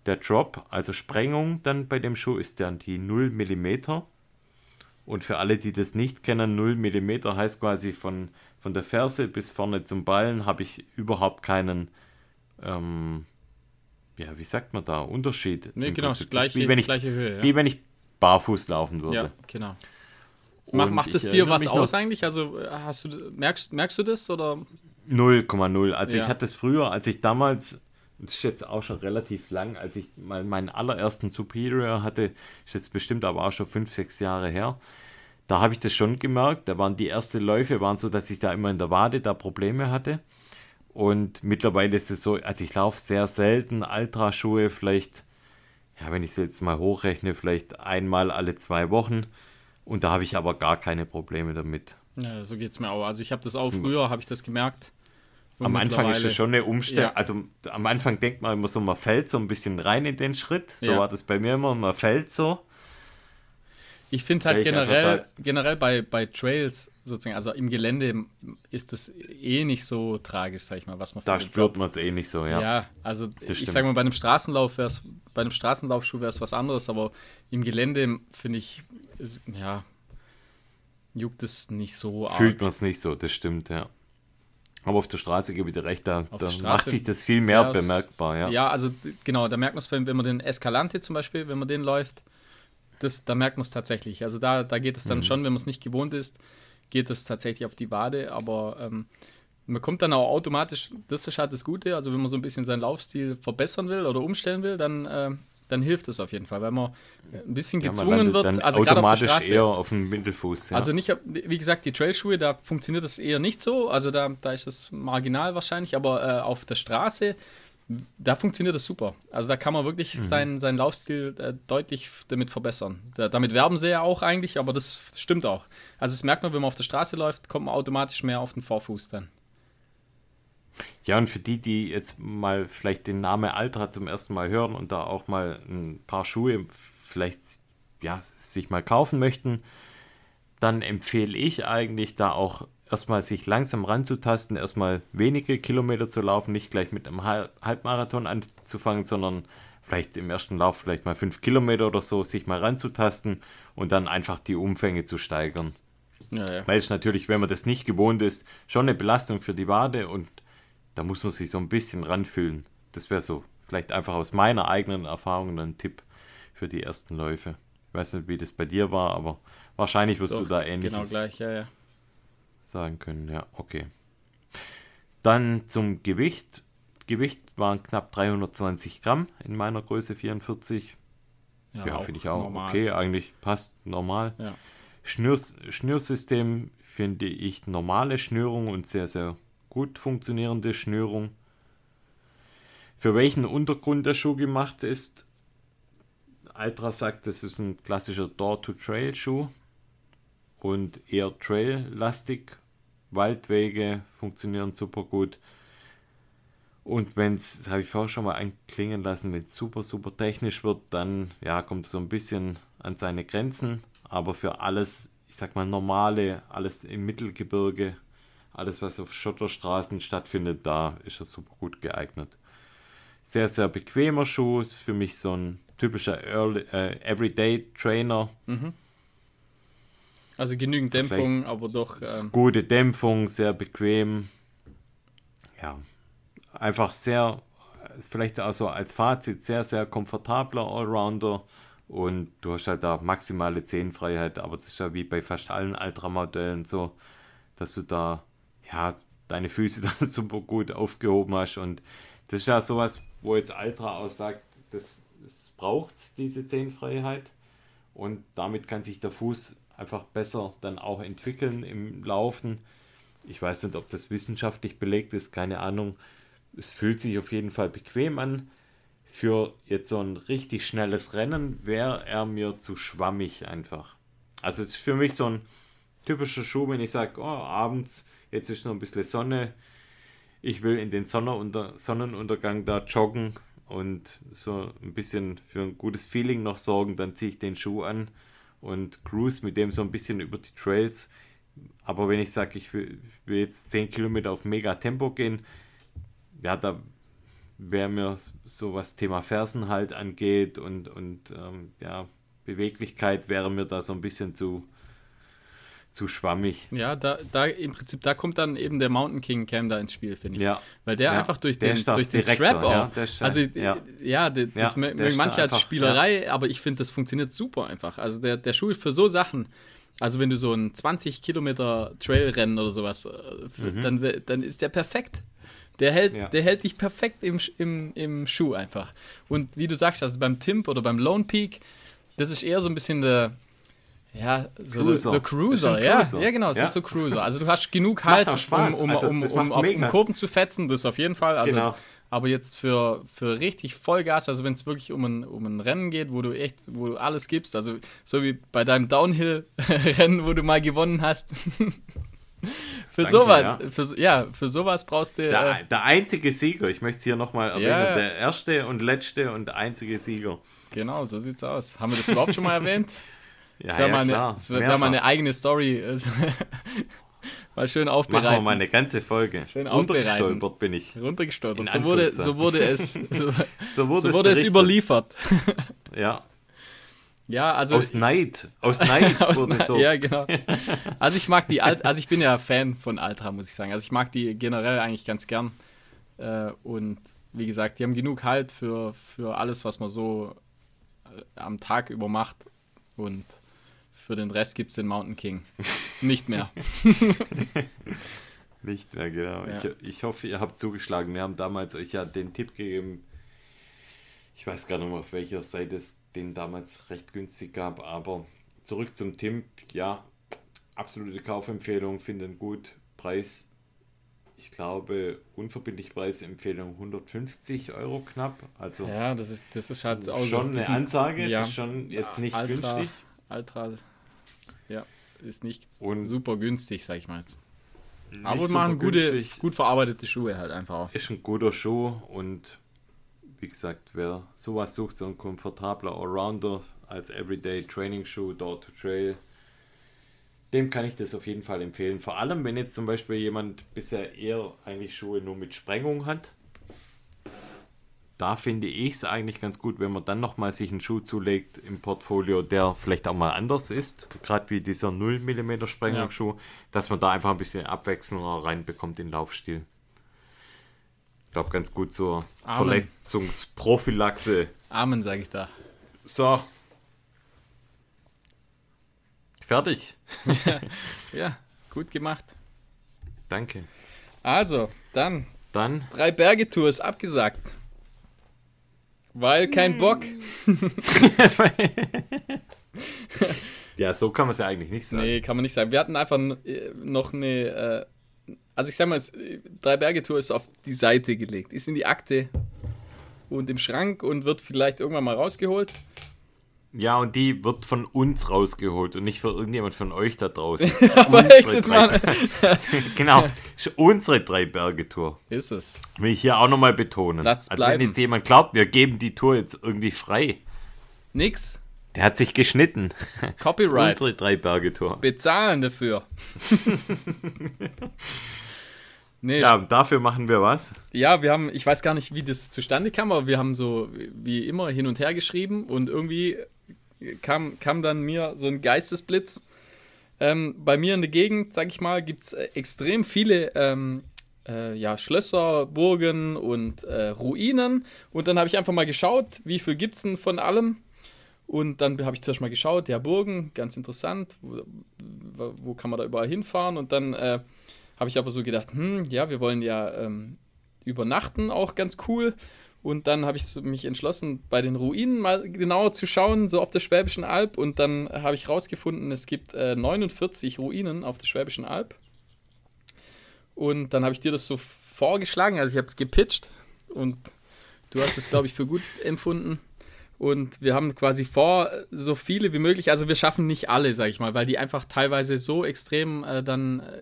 Der Drop, also Sprengung dann bei dem Schuh, ist dann die 0 mm. Und für alle, die das nicht kennen, 0 mm heißt quasi von, von der Ferse bis vorne zum Ballen habe ich überhaupt keinen, ähm, ja, wie sagt man da, Unterschied. Nee, genau, Prinzip. Gleiche, wie wenn ich, gleiche Höhe. Ja, wie wenn ich barfuß laufen würde. ja genau. Und macht es dir was aus eigentlich? Also äh, hast du merkst, merkst du das oder 0,0. Also Ja. ich hatte es früher, als ich damals, das ist jetzt auch schon relativ lang, als ich mal meinen allerersten Superior hatte, ist jetzt bestimmt aber auch schon 5, 6 Jahre her. Da habe ich das schon gemerkt. Da waren die ersten Läufe, waren so, dass ich da immer in der Wade da Probleme hatte. Und mittlerweile ist es so, also ich laufe sehr selten Ultraschuhe, vielleicht, ja, wenn ich es jetzt mal hochrechne, vielleicht einmal alle zwei Wochen. Und da habe ich aber gar keine Probleme damit. Ja, so geht es mir auch. Also ich habe das auch früher, habe ich das gemerkt. Und Am Anfang ist es schon eine Umstellung. Ja. Also am Anfang denkt man immer so, man fällt so ein bisschen rein in den Schritt. So Ja. war das bei mir immer, man fällt so. Ich finde halt ich generell, generell bei, bei Trails sozusagen, also im Gelände ist das eh nicht so tragisch, sag ich mal, was man Da spürt man es eh nicht so, ja. Ja, also ich stimmt. sag mal, bei einem Straßenlauf wäre es, bei einem Straßenlaufschuh wäre es was anderes, aber im Gelände finde ich, ja, juckt es nicht so Fühlt arg. man es nicht so, das stimmt, ja. Aber auf der Straße gebe ich dir recht, da, da Straße- macht sich das viel mehr Ja, bemerkbar, ja. Ja, also genau, da merkt man es, wenn man den Escalante zum Beispiel, wenn man den läuft, das, da merkt man es tatsächlich. Also da, da geht es Mhm. dann schon, wenn man es nicht gewohnt ist, geht es tatsächlich auf die Wade, aber ähm, man kommt dann auch automatisch, das ist halt das Gute, also wenn man so ein bisschen seinen Laufstil verbessern will oder umstellen will, dann, äh, dann hilft es auf jeden Fall, weil man ein bisschen Ja, gezwungen landet wird, also gerade auf der automatisch Straße. eher auf dem Mittelfuß. Ja. Also nicht, wie gesagt, die Trailschuhe, da funktioniert das eher nicht so. Also da, da ist es marginal wahrscheinlich, aber äh, auf der Straße, Da funktioniert das super. Also da kann man wirklich Mhm. seinen, seinen Laufstil äh, deutlich damit verbessern. Da, damit werben sie ja auch eigentlich, aber das stimmt auch. Also das merkt man, wenn man auf der Straße läuft, kommt man automatisch mehr auf den Vorfuß dann. Ja, und für die, die jetzt mal vielleicht den Namen Altra zum ersten Mal hören und da auch mal ein paar Schuhe vielleicht ja, sich mal kaufen möchten, dann empfehle ich eigentlich da auch erstmal sich langsam ranzutasten, erstmal wenige Kilometer zu laufen, nicht gleich mit einem Halb Halbmarathon anzufangen, sondern vielleicht im ersten Lauf vielleicht mal fünf Kilometer oder so, sich mal ranzutasten und dann einfach die Umfänge zu steigern. Ja, ja. Weil es natürlich, wenn man das nicht gewohnt ist, schon eine Belastung für die Wade und da muss man sich so ein bisschen ranfühlen. Das wäre so vielleicht einfach aus meiner eigenen Erfahrung ein Tipp für die ersten Läufe. Ich weiß nicht, wie das bei dir war, aber wahrscheinlich wirst du Doch, da ähnliches Genau gleich, ja, ja. Sagen können. Ja, okay. Dann zum Gewicht. Gewicht waren knapp 320 Gramm in meiner Größe 44. Ja, auch finde ich auch normal. okay. Eigentlich passt normal. Ja. Schnürs Schnürsystem finde ich normale Schnürung und sehr, sehr gut funktionierende Schnürung. Für welchen Untergrund der Schuh gemacht ist, Altra sagt, das ist ein klassischer Door-to-Trail-Schuh und eher Trail-lastig. Waldwege funktionieren super gut. Und wenn es, das habe ich vorher schon mal anklingen lassen, wenn es super, super technisch wird, dann ja, kommt es so ein bisschen an seine Grenzen. Aber für alles, ich sag mal, normale, alles im Mittelgebirge, alles, was auf Schotterstraßen stattfindet, da ist er super gut geeignet. Sehr, sehr bequemer Schuh, ist für mich so ein typischer Early, äh, Everyday Trainer. Also genügend Dämpfung, aber doch. Ähm, Gute Dämpfung, sehr bequem. Ja, einfach sehr, vielleicht also als Fazit, sehr, sehr komfortabler Allrounder. Und du hast halt da maximale Zehenfreiheit, aber das ist ja wie bei fast allen Ultramodellen so, dass du da, ja, deine Füße da super gut aufgehoben hast. Und das ist ja sowas, wo jetzt Ultra auch sagt, das, das braucht diese Zehenfreiheit. Und damit kann sich der Fuß einfach besser dann auch entwickeln im Laufen. Ich weiß nicht, ob das wissenschaftlich belegt ist, keine Ahnung. Es fühlt sich auf jeden Fall bequem an. Für jetzt so ein richtig schnelles Rennen wäre er mir zu schwammig einfach. Also es ist für mich so ein typischer Schuh, wenn ich sage, oh, abends, jetzt ist noch ein bisschen Sonne, ich will in den Sonnenunter Sonnenuntergang da joggen und so ein bisschen für ein gutes Feeling noch sorgen, dann ziehe ich den Schuh an und cruise mit dem so ein bisschen über die Trails. Aber wenn ich sage, ich will, will jetzt 10 Kilometer auf mega Tempo gehen, ja, da wäre mir so was Thema Fersen halt angeht und, und ähm, ja, Beweglichkeit wäre mir da so ein bisschen zu, zu schwammig. ja, da, da im Prinzip, da kommt dann eben der Mountain King Cam da ins Spiel, finde ich. Ja. Weil der Ja, einfach durch der den, da durch den Strap auch. ja, der also, ja. ja, das mögen der manche als Spielerei, aber ich finde, das funktioniert super einfach. Also, der, der Schuh ist für so Sachen. Also, wenn du so ein 20 Kilometer Trailrennen oder sowas, äh, für, dann, dann ist der perfekt. Der hält, Mhm. Ja. der hält dich perfekt im, im, im Schuh einfach. Und wie du sagst, also beim Timp oder beim Lone Peak, das ist eher so ein bisschen der, ja, so Cruiser. der, der Cruiser. Ja, Cruiser. ja, genau, das Ja. sind so Cruiser. Also du hast genug halt, um, um, Also, um, um auf um Kurven zu fetzen, das auf jeden Fall. Also, Genau. Aber jetzt für, für richtig Vollgas, also wenn es wirklich um ein, um ein Rennen geht, wo du echt, wo du alles gibst, also so wie bei deinem Downhill-Rennen, wo du mal gewonnen hast. für Danke, sowas, ja. Für, ja, für sowas brauchst du. Der, Äh, der einzige Sieger, ich möchte es hier nochmal erwähnen, Ja. der erste und letzte und einzige Sieger. genau, so sieht's aus. Haben wir das überhaupt schon mal erwähnt? Ja, Das wäre ja, mal, eine- das wär, mal eine eigene Story. mal schön Machen wir aufbereiten. mal eine ganze Folge. Schön aufbereiten. Runtergestolpert bin ich. runtergestolpert. So wurde, so wurde es, so, So wurde, so wurde es berichtet. überliefert. Ja. Ja, also Aus Neid. Aus Neid Aus wurde Na- so. Ja, genau. Also ich mag die Alt, also ich bin ja Fan von Altra, muss ich sagen. Also ich mag die generell eigentlich ganz gern. Äh, und wie gesagt, die haben genug Halt für, für alles, was man so äh, am Tag über macht. Und für den Rest gibt es den Mountain King. Nicht mehr. Nicht mehr, genau. Ja. Ich, ich hoffe, ihr habt zugeschlagen. Wir haben damals euch ja den Tipp gegeben. Ich weiß gar nicht mehr, auf welcher Seite es den damals recht günstig gab, aber zurück zum Timp. Ja, absolute Kaufempfehlung, finden gut. Preis, ich glaube, unverbindliche Preisempfehlung 150 Euro knapp. Also Ja, das ist, das ist halt auch schon eine Ansage, ja. das ist schon jetzt nicht Ultra, günstig. Ultra, ja, ist nicht Und- super günstig, sag ich mal jetzt. Aber machen gute, günstig. gut verarbeitete Schuhe halt einfach auch. Ist ein guter Schuh und wie gesagt, wer sowas sucht, so ein komfortabler Allrounder als Everyday Training Schuh, Door to Trail, dem kann ich das auf jeden Fall empfehlen. Vor allem, wenn jetzt zum Beispiel jemand bisher eher eigentlich Schuhe nur mit Sprengung hat. Da finde ich es eigentlich ganz gut, wenn man dann nochmal sich einen Schuh zulegt im Portfolio, der vielleicht auch mal anders ist, gerade wie dieser 0 mm Sprengungsschuh, dass man da einfach ein bisschen Abwechslung reinbekommt in den Laufstil. Ich glaube, ganz gut zur Amen. Verletzungsprophylaxe. Amen, sage ich da. So. Fertig. Ja, gut gemacht. Danke. Also, dann Dann, drei Berge-Tour ist abgesagt. Weil kein Bock. ja, so kann man es ja eigentlich nicht sagen. Nee, kann man nicht sagen. Wir hatten einfach äh, noch eine. Äh, also, ich sag mal, äh, drei Berge-Tour ist auf die Seite gelegt, ist in die Akte und im Schrank und wird vielleicht irgendwann mal rausgeholt. Ja, und die wird von uns rausgeholt und nicht von irgendjemand von euch da draußen. Aber Unsere echt jetzt drei- mal. genau, ist unsere Drei-Berge-Tour. Ist es. Will ich hier auch nochmal betonen. Lasst's also wenn bleiben. jetzt jemand glaubt, wir geben die Tour jetzt irgendwie frei, Nix. der hat sich geschnitten. Copyright. Unsere Drei-Berge-Tour. Bezahlen dafür. nee, Ja, dafür machen wir was? Ja, wir haben, ich weiß gar nicht, wie das zustande kam, aber wir haben so wie immer hin und her geschrieben und irgendwie kam, kam dann mir so ein Geistesblitz. Ähm, bei mir in der Gegend, sag ich mal, gibt es extrem viele ähm, äh, ja, Schlösser, Burgen und äh, Ruinen. Und dann habe ich einfach mal geschaut, wie viel gibt es denn von allem. Und dann habe ich zuerst mal geschaut, ja, Burgen, ganz interessant, wo, wo kann man da überall hinfahren? Und dann äh, habe ich aber so gedacht, hm, ja, wir wollen ja ähm, übernachten, auch ganz cool. Und dann habe ich mich entschlossen, bei den Ruinen mal genauer zu schauen, so auf der Schwäbischen Alb. Und dann habe ich rausgefunden, es gibt äh, 49 Ruinen auf der Schwäbischen Alb. Und dann habe ich dir das so vorgeschlagen, also ich habe es gepitcht und du hast es, glaube ich, für gut empfunden. Und wir haben quasi vor, so viele wie möglich, also wir schaffen nicht alle, sag ich mal, weil die einfach teilweise so extrem äh, dann äh,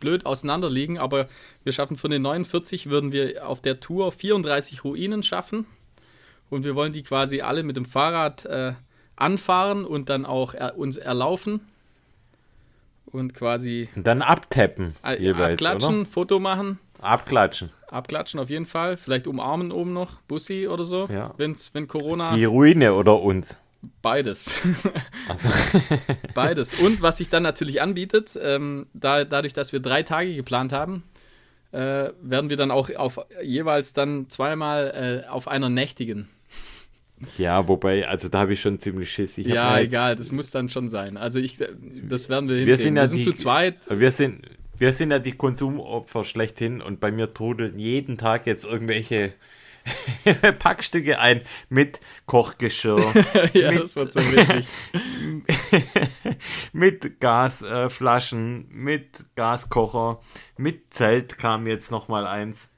blöd auseinander liegen, aber wir schaffen von den 49 würden wir auf der Tour 34 Ruinen schaffen und wir wollen die quasi alle mit dem Fahrrad äh, anfahren und dann auch er, uns erlaufen und quasi Und dann abtappen äh, jeweils, abklatschen, Foto machen, oder? Abklatschen. abklatschen auf jeden Fall, vielleicht umarmen oben noch, Bussi oder so, Ja. wenn's, wenn Corona, Die Ruine oder uns. Beides. Also, Beides. Und was sich dann natürlich anbietet, ähm, da, dadurch, dass wir drei Tage geplant haben, äh, werden wir dann auch auf jeweils dann zweimal äh, auf einer nächtigen. ja, wobei, also da habe ich schon ziemlich Schiss. Ich Ja, jetzt- egal, das muss dann schon sein. Also ich, das werden wir hinkriegen. Wir sind ja wir sind die- zu zweit. Wir sind, wir sind ja die Konsumopfer schlechthin und bei mir trudeln jeden Tag jetzt irgendwelche Packstücke ein mit Kochgeschirr, ja, mit, das wird so witzig. mit Gasflaschen, mit Gaskocher, mit Zelt kam jetzt noch mal eins.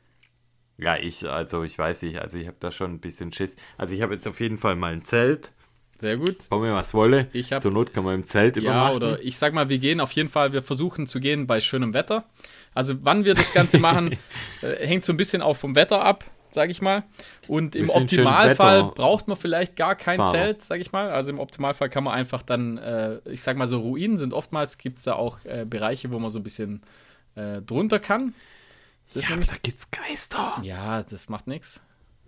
Ja, ich, also ich weiß nicht, also ich habe da schon ein bisschen Schiss. Also ich habe jetzt auf jeden Fall mal ein Zelt. Sehr gut. Komme was wolle. Ich hab- Zur Not kann man im Zelt Ja, übernachten. oder ich sag mal, wir gehen auf jeden Fall, wir versuchen zu gehen bei schönem Wetter. Also wann wir das Ganze machen, äh, hängt so ein bisschen auch vom Wetter ab, sag ich mal. Und im Optimalfall braucht man vielleicht gar kein Fahrer. Zelt, sag ich mal. Also im Optimalfall kann man einfach dann, äh, ich sag mal so, Ruinen sind oftmals, gibt es da auch äh, Bereiche, wo man so ein bisschen äh, drunter kann. Das ja, nämlich- da gibt's Geister. ja, das macht nichts.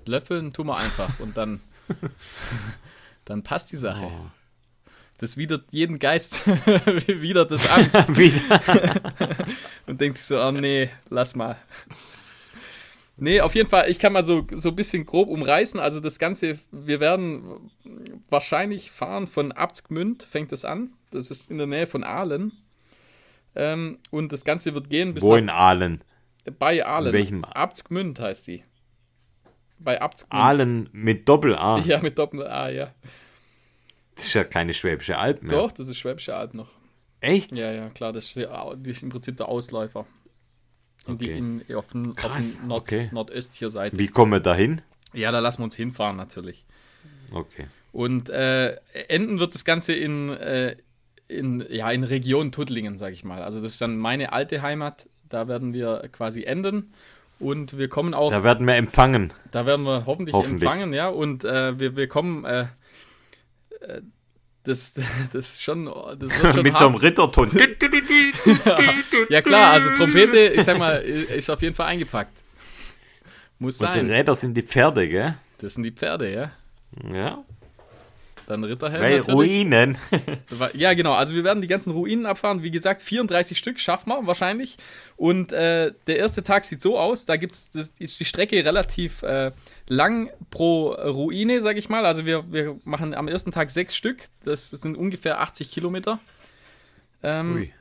Löffeln tun wir einfach und dann, dann passt die Sache. Oh. Das widert jeden Geist widert das an und denkt sich so, oh nee, lass mal. Nee, auf jeden Fall, ich kann mal so, so ein bisschen grob umreißen. Also das Ganze, wir werden wahrscheinlich fahren von Abtsgmünd, fängt das an. Das ist in der Nähe von Aalen. Ähm, und das Ganze wird gehen bis Wo in Aalen? bei Aalen. in welchem? Abtsgmünd heißt sie. Bei Abtsgmünd. Aalen mit Doppel-A. Ja, mit Doppel-A, ja. Das ist ja keine Schwäbische Alb mehr. Doch, das ist Schwäbische Alb noch. Echt? Ja, ja, klar, das ist, das ist im Prinzip der Ausläufer. In die, Okay. in, auf, den, auf den Nord, okay. nordöstlicher Seite. Wie kommen wir da hin? Ja, da lassen wir uns hinfahren natürlich. Okay. Und äh, enden wird das Ganze in, äh, in, ja, in Region Tuttlingen, sage ich mal. Also das ist dann meine alte Heimat. Da werden wir quasi enden. Und wir kommen auch, da, Da werden wir empfangen. werden wir hoffentlich, Hoffentlich. empfangen, ja. Und äh, wir, wir kommen, äh, äh, das, das ist schon, das wird schon Mit so einem. Ritterton. Ja klar, also Trompete, ich sag mal, ist auf jeden Fall eingepackt. Muss Unsere sein. Räder sind die Pferde, gell? Das sind die Pferde, ja. Ja. Dann Ritterhelm Weil natürlich. Ruinen. Ja, genau. Also wir werden die ganzen Ruinen abfahren. Wie gesagt, 34 Stück schaffen wir wahrscheinlich. Und äh, der erste Tag sieht so aus. Da gibt's, das ist die Strecke relativ äh, lang pro Ruine, sag ich mal. Also wir, wir machen am ersten Tag sechs Stück. Das sind ungefähr 80 Kilometer. Ähm, Ui.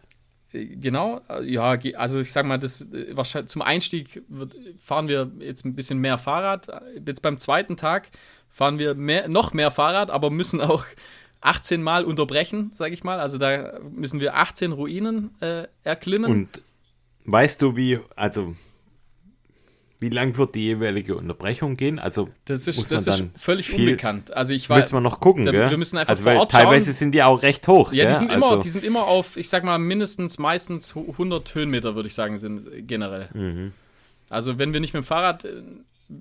Genau, äh, ja, also ich sag mal, das äh, wahrscheinlich zum Einstieg wird, fahren wir jetzt ein bisschen mehr Fahrrad. Jetzt beim zweiten Tag fahren wir mehr, noch mehr Fahrrad, aber müssen auch 18 Mal unterbrechen, sag ich mal. Also da müssen wir 18 Ruinen äh, erklimmen. Und weißt du, wie, also, wie lang wird die jeweilige Unterbrechung gehen? Also, das muss ist, man das ist völlig viel- unbekannt. Also ich weiß, müssen wir noch gucken, da- wir müssen einfach also, vor Ort schauen. teilweise sind die auch recht hoch, ja, die sind, also, immer, die sind immer auf, ich sag mal, mindestens, meistens 100 Höhenmeter, würde ich sagen, sind generell. Also wenn wir nicht mit dem Fahrrad, äh,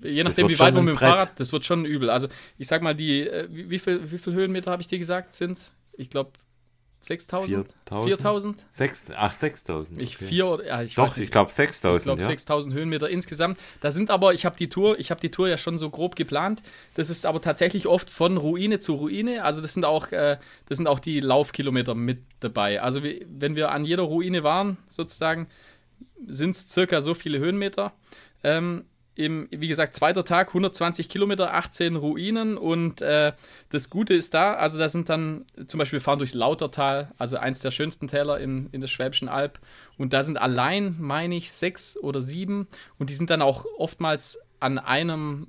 je nachdem, wie weit ein mit dem Brett. Fahrrad, das wird schon übel. Also ich sag mal, die, äh, wie, wie, viel, wie viel Höhenmeter habe ich dir gesagt, sind es? Ich glaube 6000? 4000? 4000? Sechs, ach, 6000. Ich okay. vier oder, ja, ich Doch, ich glaube Ich 6000. glaube ja. 6000 Höhenmeter insgesamt. Da sind aber, ich habe die Tour, ich habe die Tour ja schon so grob geplant. Das ist aber tatsächlich oft von Ruine zu Ruine. Also das sind auch, äh, das sind auch die Laufkilometer mit dabei. Also wie, wenn wir an jeder Ruine waren, sozusagen, sind es circa so viele Höhenmeter. Ähm, im, wie gesagt, zweiter Tag, 120 Kilometer, 18 Ruinen und äh, das Gute ist da, also da sind dann, zum Beispiel wir fahren durchs Lautertal, also eins der schönsten Täler in, in der Schwäbischen Alb und da sind allein, meine ich, sechs oder sieben und die sind dann auch oftmals an einem,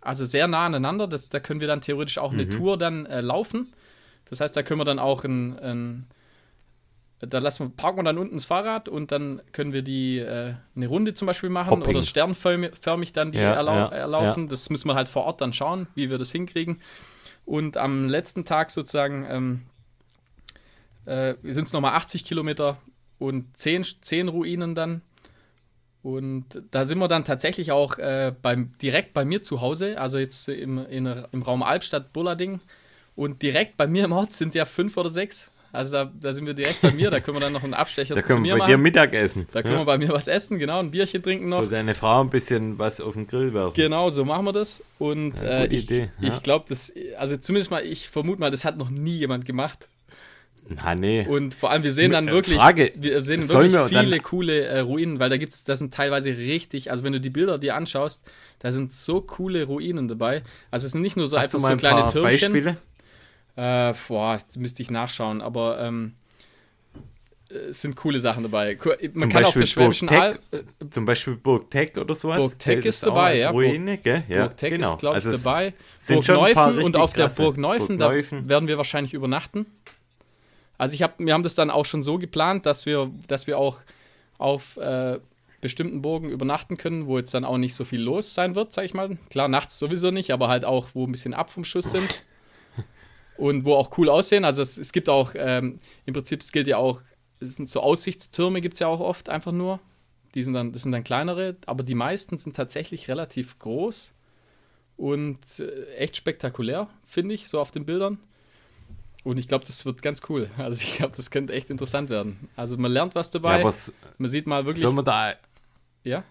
also sehr nah aneinander, das, da können wir dann theoretisch auch eine Tour dann äh, laufen, das heißt, da können wir dann auch ein, ein da lassen wir, parken wir dann unten das Fahrrad und dann können wir die äh, eine Runde zum Beispiel machen Hopping. oder sternförmig förmig dann die Ja, erlau ja, erlaufen. Das müssen wir halt vor Ort dann schauen, wie wir das hinkriegen. Und am letzten Tag sozusagen ähm, äh, sind es nochmal 80 Kilometer und 10, 10 Ruinen dann. Und da sind wir dann tatsächlich auch äh, beim, direkt bei mir zu Hause, also jetzt im, in, im Raum Albstadt, Bullading. Und direkt bei mir im Ort sind ja fünf oder sechs. Also da, da sind wir direkt bei mir, da können wir dann noch einen Abstecher Da zu können mir wir bei dir machen. Mittagessen. Da können ja? wir bei mir was essen, genau, ein Bierchen trinken noch. So deine Frau ein bisschen was auf den Grill werfen. Genau, so machen wir das. Und Ja, äh, ich, Idee, ja. ich glaube, das, also zumindest mal, ich vermute mal, das hat noch nie jemand gemacht. Na, nee. Und vor allem, wir sehen dann Äh, wirklich, Frage, wir sehen wirklich wir viele coole äh, Ruinen, weil da gibt's, das sind teilweise richtig, also wenn du die Bilder dir anschaust, da sind so coole Ruinen dabei. Also es sind nicht nur so Hast einfach so ein kleine paar Türmchen. Beispiele? Äh, boah, jetzt müsste ich nachschauen, aber ähm, äh, es sind coole Sachen dabei. Man Zum kann auf Beispiel der Schwäbischen Burg Alb, Teck, Zum Beispiel Burg Teck oder sowas. Burg Zählt ist dabei, ja. Ruine, gell? Ja, Burg genau. ist, glaube ich, Also dabei. Burg Neufen und auf der. Burg Neufen, da werden wir wahrscheinlich übernachten. Also ich hab, wir haben das dann auch schon so geplant, dass wir, dass wir auch auf äh, bestimmten Burgen übernachten können, wo jetzt dann auch nicht so viel los sein wird, sag ich mal. Klar, nachts sowieso nicht, aber halt auch, wo ein bisschen ab vom Schuss sind. Und wo auch cool aussehen. Also es, es gibt auch, ähm, im Prinzip, es gilt ja auch, es sind so Aussichtstürme gibt es ja auch oft einfach nur. Die sind dann, das sind dann kleinere, aber die meisten sind tatsächlich relativ groß und äh, echt spektakulär, finde ich, so auf den Bildern. Und ich glaube, das wird ganz cool. Also ich glaube, das könnte echt interessant werden. Also man lernt was Ja, dabei, aber s- man sieht mal wirklich. sollen wir da, ja,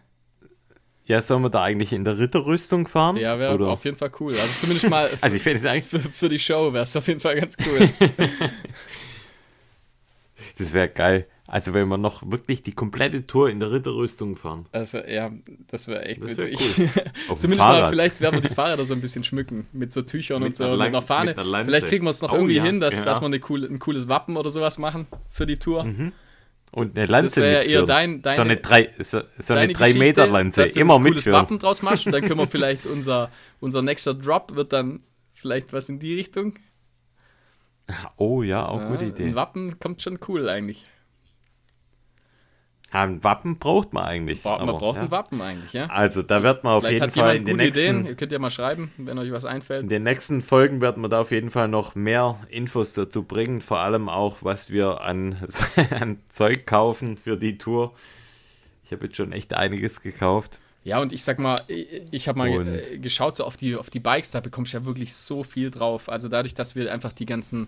ja, sollen wir da eigentlich in der Ritterrüstung fahren? ja wäre auf jeden Fall cool. Also zumindest mal Also ich finde es eigentlich, für, für die Show wäre es auf jeden Fall ganz cool. das wäre geil. Also wenn wir noch wirklich die komplette Tour in der Ritterrüstung fahren. Also ja, das wäre echt Das wär witzig. cool. Zumindest mal, vielleicht werden wir die Fahrräder so ein bisschen schmücken mit so Tüchern Mit und so einer mit einer Fahne. mit einer. Vielleicht kriegen wir es noch Oh irgendwie ja, hin, dass, ja. dass wir eine coole, ein cooles Wappen oder sowas machen für die Tour. Und eine Lanze Das wäre ja eher mitführen. dein- deine- so eine drei, so, so eine 3 Geschichte, Meter Lanze. dass du Immer ein cooles mitführen. Wappen draus machst und dann können wir vielleicht unser, unser nächster Drop wird dann vielleicht was in die Richtung. Oh ja, auch gute Ja, Idee. Ein Wappen kommt schon cool eigentlich. Ja, ein Wappen braucht man eigentlich. Man aber, braucht ja. ein Wappen eigentlich, ja. Also da wird man auf Vielleicht jeden Fall in den, gute nächsten, Ideen. Ihr könnt ja mal schreiben, wenn euch was einfällt. in den nächsten Folgen werden wir da auf jeden Fall noch mehr Infos dazu bringen. Vor allem auch, was wir an, an Zeug kaufen für die Tour. Ich habe jetzt schon echt einiges gekauft. Ja, und ich sag mal, ich, ich habe mal Und- äh, geschaut so auf die, auf die Bikes, da bekommst du ja wirklich so viel drauf. Also dadurch, dass wir einfach die ganzen,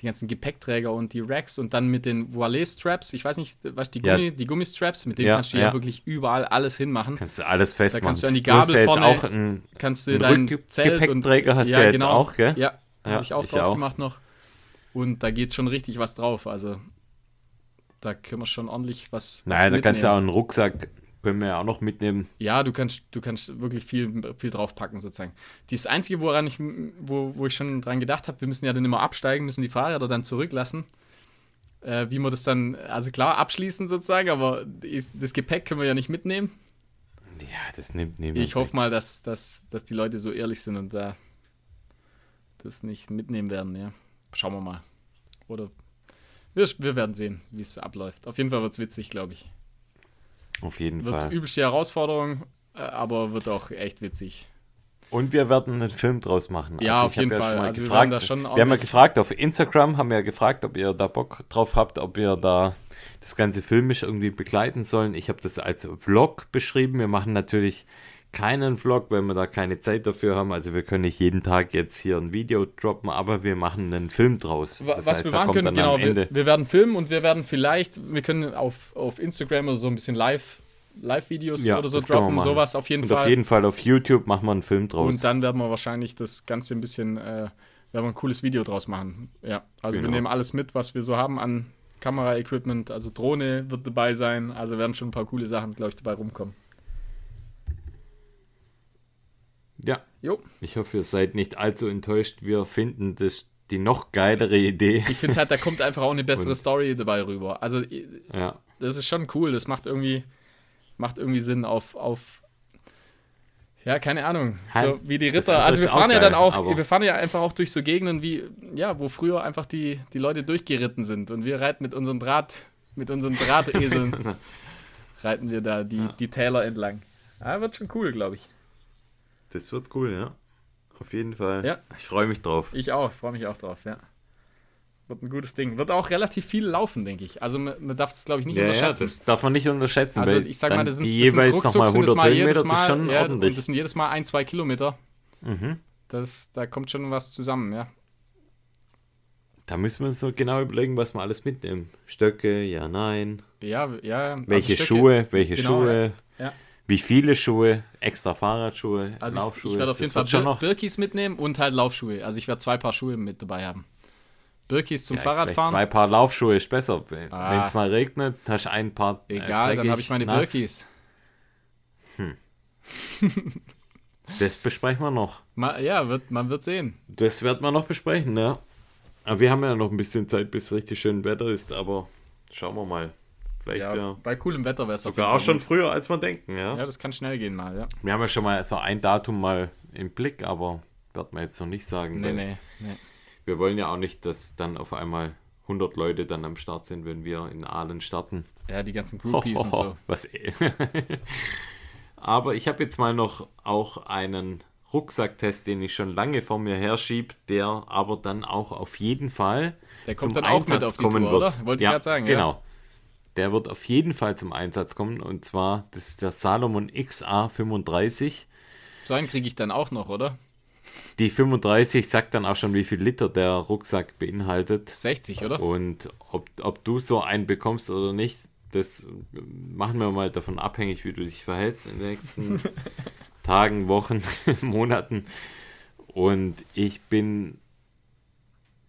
die ganzen Gepäckträger und die Racks und dann mit den Voile-Straps, ich weiß nicht, was die, Ja. Gummi, die Gummistraps, mit denen Ja, kannst du ja, ja. wirklich überall alles hinmachen. Kannst du alles festmachen. kannst du an die Du Gabel ja jetzt vorne- auch ein, Kannst du Ein dein Zelt und Gepäckträger hast du ja jetzt auch, gell? Ja, Ja, habe ich auch ich drauf auch. gemacht noch. Und da geht schon richtig was drauf. Also da können wir schon ordentlich was. was naja, da kannst du auch einen Rucksack, können wir ja auch noch mitnehmen. Ja, du kannst, du kannst wirklich viel, viel draufpacken, sozusagen. Das Einzige, woran ich, wo, wo ich schon dran gedacht habe, wir müssen ja dann immer absteigen, müssen die Fahrräder dann zurücklassen. Äh, wie wir das dann, also klar, abschließen sozusagen, aber das Gepäck können wir ja nicht mitnehmen. Ja, das nimmt niemand. Ich hoffe mal, dass, dass, dass die Leute so ehrlich sind und da das nicht mitnehmen werden, ja. Schauen wir mal. Oder wir, wir werden sehen, wie es abläuft. Auf jeden Fall wird es witzig, glaube ich. Auf jeden Wird Fall. übelste Herausforderung, äh, aber wird auch echt witzig. Und wir werden einen Film draus machen. Ja, ich auf jeden ja Fall. mal Also wir gefragt, schon wir haben ja gefragt auf Instagram, haben wir ja gefragt, ob ihr da Bock drauf habt, ob wir da das ganze filmisch irgendwie begleiten sollen. Ich habe das als Vlog beschrieben. Wir machen natürlich keinen Vlog, weil wir da keine Zeit dafür haben. Also wir können nicht jeden Tag jetzt hier ein Video droppen, aber wir machen einen Film draus. Das Was heißt, wir machen können, genau, wir, wir werden filmen und wir werden vielleicht, wir können auf, auf Instagram oder so ein bisschen live, Live-Videos Ja, oder so droppen, sowas auf jeden Und Fall. auf jeden Fall auf YouTube machen wir einen Film draus. Und dann werden wir wahrscheinlich das Ganze ein bisschen, äh, werden wir ein cooles Video draus machen. Ja, also Genau. wir nehmen alles mit, was wir so haben an Kamera-Equipment. Also Drohne wird dabei sein. Also werden schon ein paar coole Sachen, glaube ich, dabei rumkommen. Ja, Jo, ich hoffe, ihr seid nicht allzu enttäuscht. Wir finden das die noch geilere Idee. ich finde halt, da kommt einfach auch eine bessere Und- Story dabei rüber. Also Ja. das ist schon cool. Das macht irgendwie, macht irgendwie Sinn auf, auf ja, keine Ahnung. So Halt, wie die Ritter. Also wir fahren ja geil, dann auch, wir fahren ja einfach auch durch so Gegenden wie, ja, wo früher einfach die, die Leute durchgeritten sind. Und wir reiten mit unseren Draht, mit unseren Drahteseln, reiten wir da die, die Täler entlang. Ja, wird schon cool, glaube ich. Das wird cool, ja. Auf jeden Fall. Ja. Ich freue mich drauf. Ich auch, freue mich auch drauf, ja. Wird ein gutes Ding. Wird auch relativ viel laufen, denke ich. Also man, man darf es, glaube ich, nicht Ja, ja, unterschätzen. das darf man nicht unterschätzen, Also ich sag dann mal, das sind, die das jeweils nochmal sind das 100 mal jedes Höhenmeter, das ist Mal, schon ja, ordentlich. Und das sind jedes Mal ein, zwei Kilometer. Mhm. Das, da kommt schon was zusammen, ja. Da müssen wir uns so genau überlegen, was wir alles mitnehmen. Stöcke, ja, nein. Ja, ja. also Welche Stöcke- Schuhe, welche Genau, Schuhe, Ja. Wie viele Schuhe, extra Fahrradschuhe, Also ich, Laufschuhe. ich werde auf jeden Fall Bir noch. Birkis mitnehmen und halt Laufschuhe. Also ich werde zwei Paar Schuhe mit dabei haben. Birkis zum Ja, Fahrradfahren. Zwei Paar Laufschuhe ist besser. Wenn Ah. es mal regnet, hast du ein Paar. äh, Egal, dann dreckig, habe ich meine nass. Birkis. Das besprechen wir noch. Ma, ja, wird, man wird sehen. Das werden wir noch besprechen, ja. Aber wir haben ja noch ein bisschen Zeit, bis richtig schön Wetter ist, aber schauen wir mal. Vielleicht ja, Ja, bei coolem Wetter wäre es sogar auch schon früher, als wir denken, ja. Ja, das kann schnell gehen mal, ja. Wir haben ja schon mal so ein Datum mal im Blick, aber wird man jetzt noch nicht sagen. Nee, nee, nee. Wir wollen ja auch nicht, dass dann auf einmal 100 Leute dann am Start sind, wenn wir in Aalen starten. Ja, die ganzen Groupies und so. Was Aber ich habe jetzt mal noch auch einen Rucksacktest, den ich schon lange vor mir herschieb, der aber dann auch auf jeden Fall Der kommt zum dann auch mit Einsatz auf die kommen Tour, wird. oder? Wollte ich ja, gerade sagen, ja. Der wird auf jeden Fall zum Einsatz kommen und zwar das ist der Salomon XA35. So einen kriege ich dann auch noch, oder? Die 35 sagt dann auch schon, wie viel Liter der Rucksack beinhaltet. 60, oder? Und ob, ob du so einen bekommst oder nicht, das machen wir mal davon abhängig, wie du dich verhältst in den nächsten Tagen, Wochen, Monaten. Und ich bin,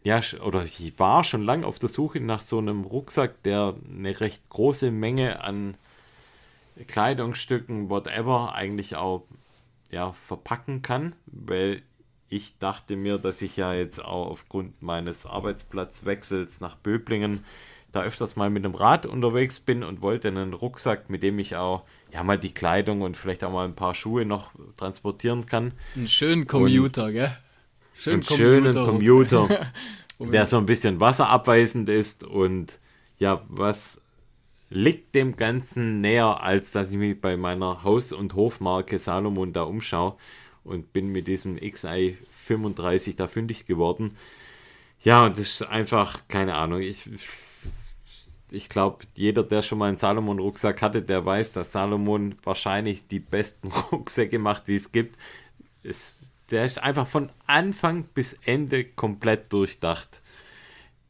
ja, oder ich war schon lange auf der Suche nach so einem Rucksack, der eine recht große Menge an Kleidungsstücken, whatever, eigentlich auch ja, verpacken kann, weil ich dachte mir, dass ich ja jetzt auch aufgrund meines Arbeitsplatzwechsels nach Böblingen da öfters mal mit dem Rad unterwegs bin und wollte einen Rucksack, mit dem ich auch ja mal die Kleidung und vielleicht auch mal ein paar Schuhe noch transportieren kann. Einen schönen Commuter, gell? Einen schönen Computer, Um- der so ein bisschen wasserabweisend ist und ja, was liegt dem Ganzen näher, als dass ich mich bei meiner Haus- und Hofmarke Salomon da umschaue und bin mit diesem XI 35 da fündig geworden. Ja, das ist einfach, keine Ahnung, ich, ich glaube, jeder, der schon mal einen Salomon-Rucksack hatte, der weiß, dass Salomon wahrscheinlich die besten Rucksäcke macht, die es gibt. Es, der ist einfach von Anfang bis Ende komplett durchdacht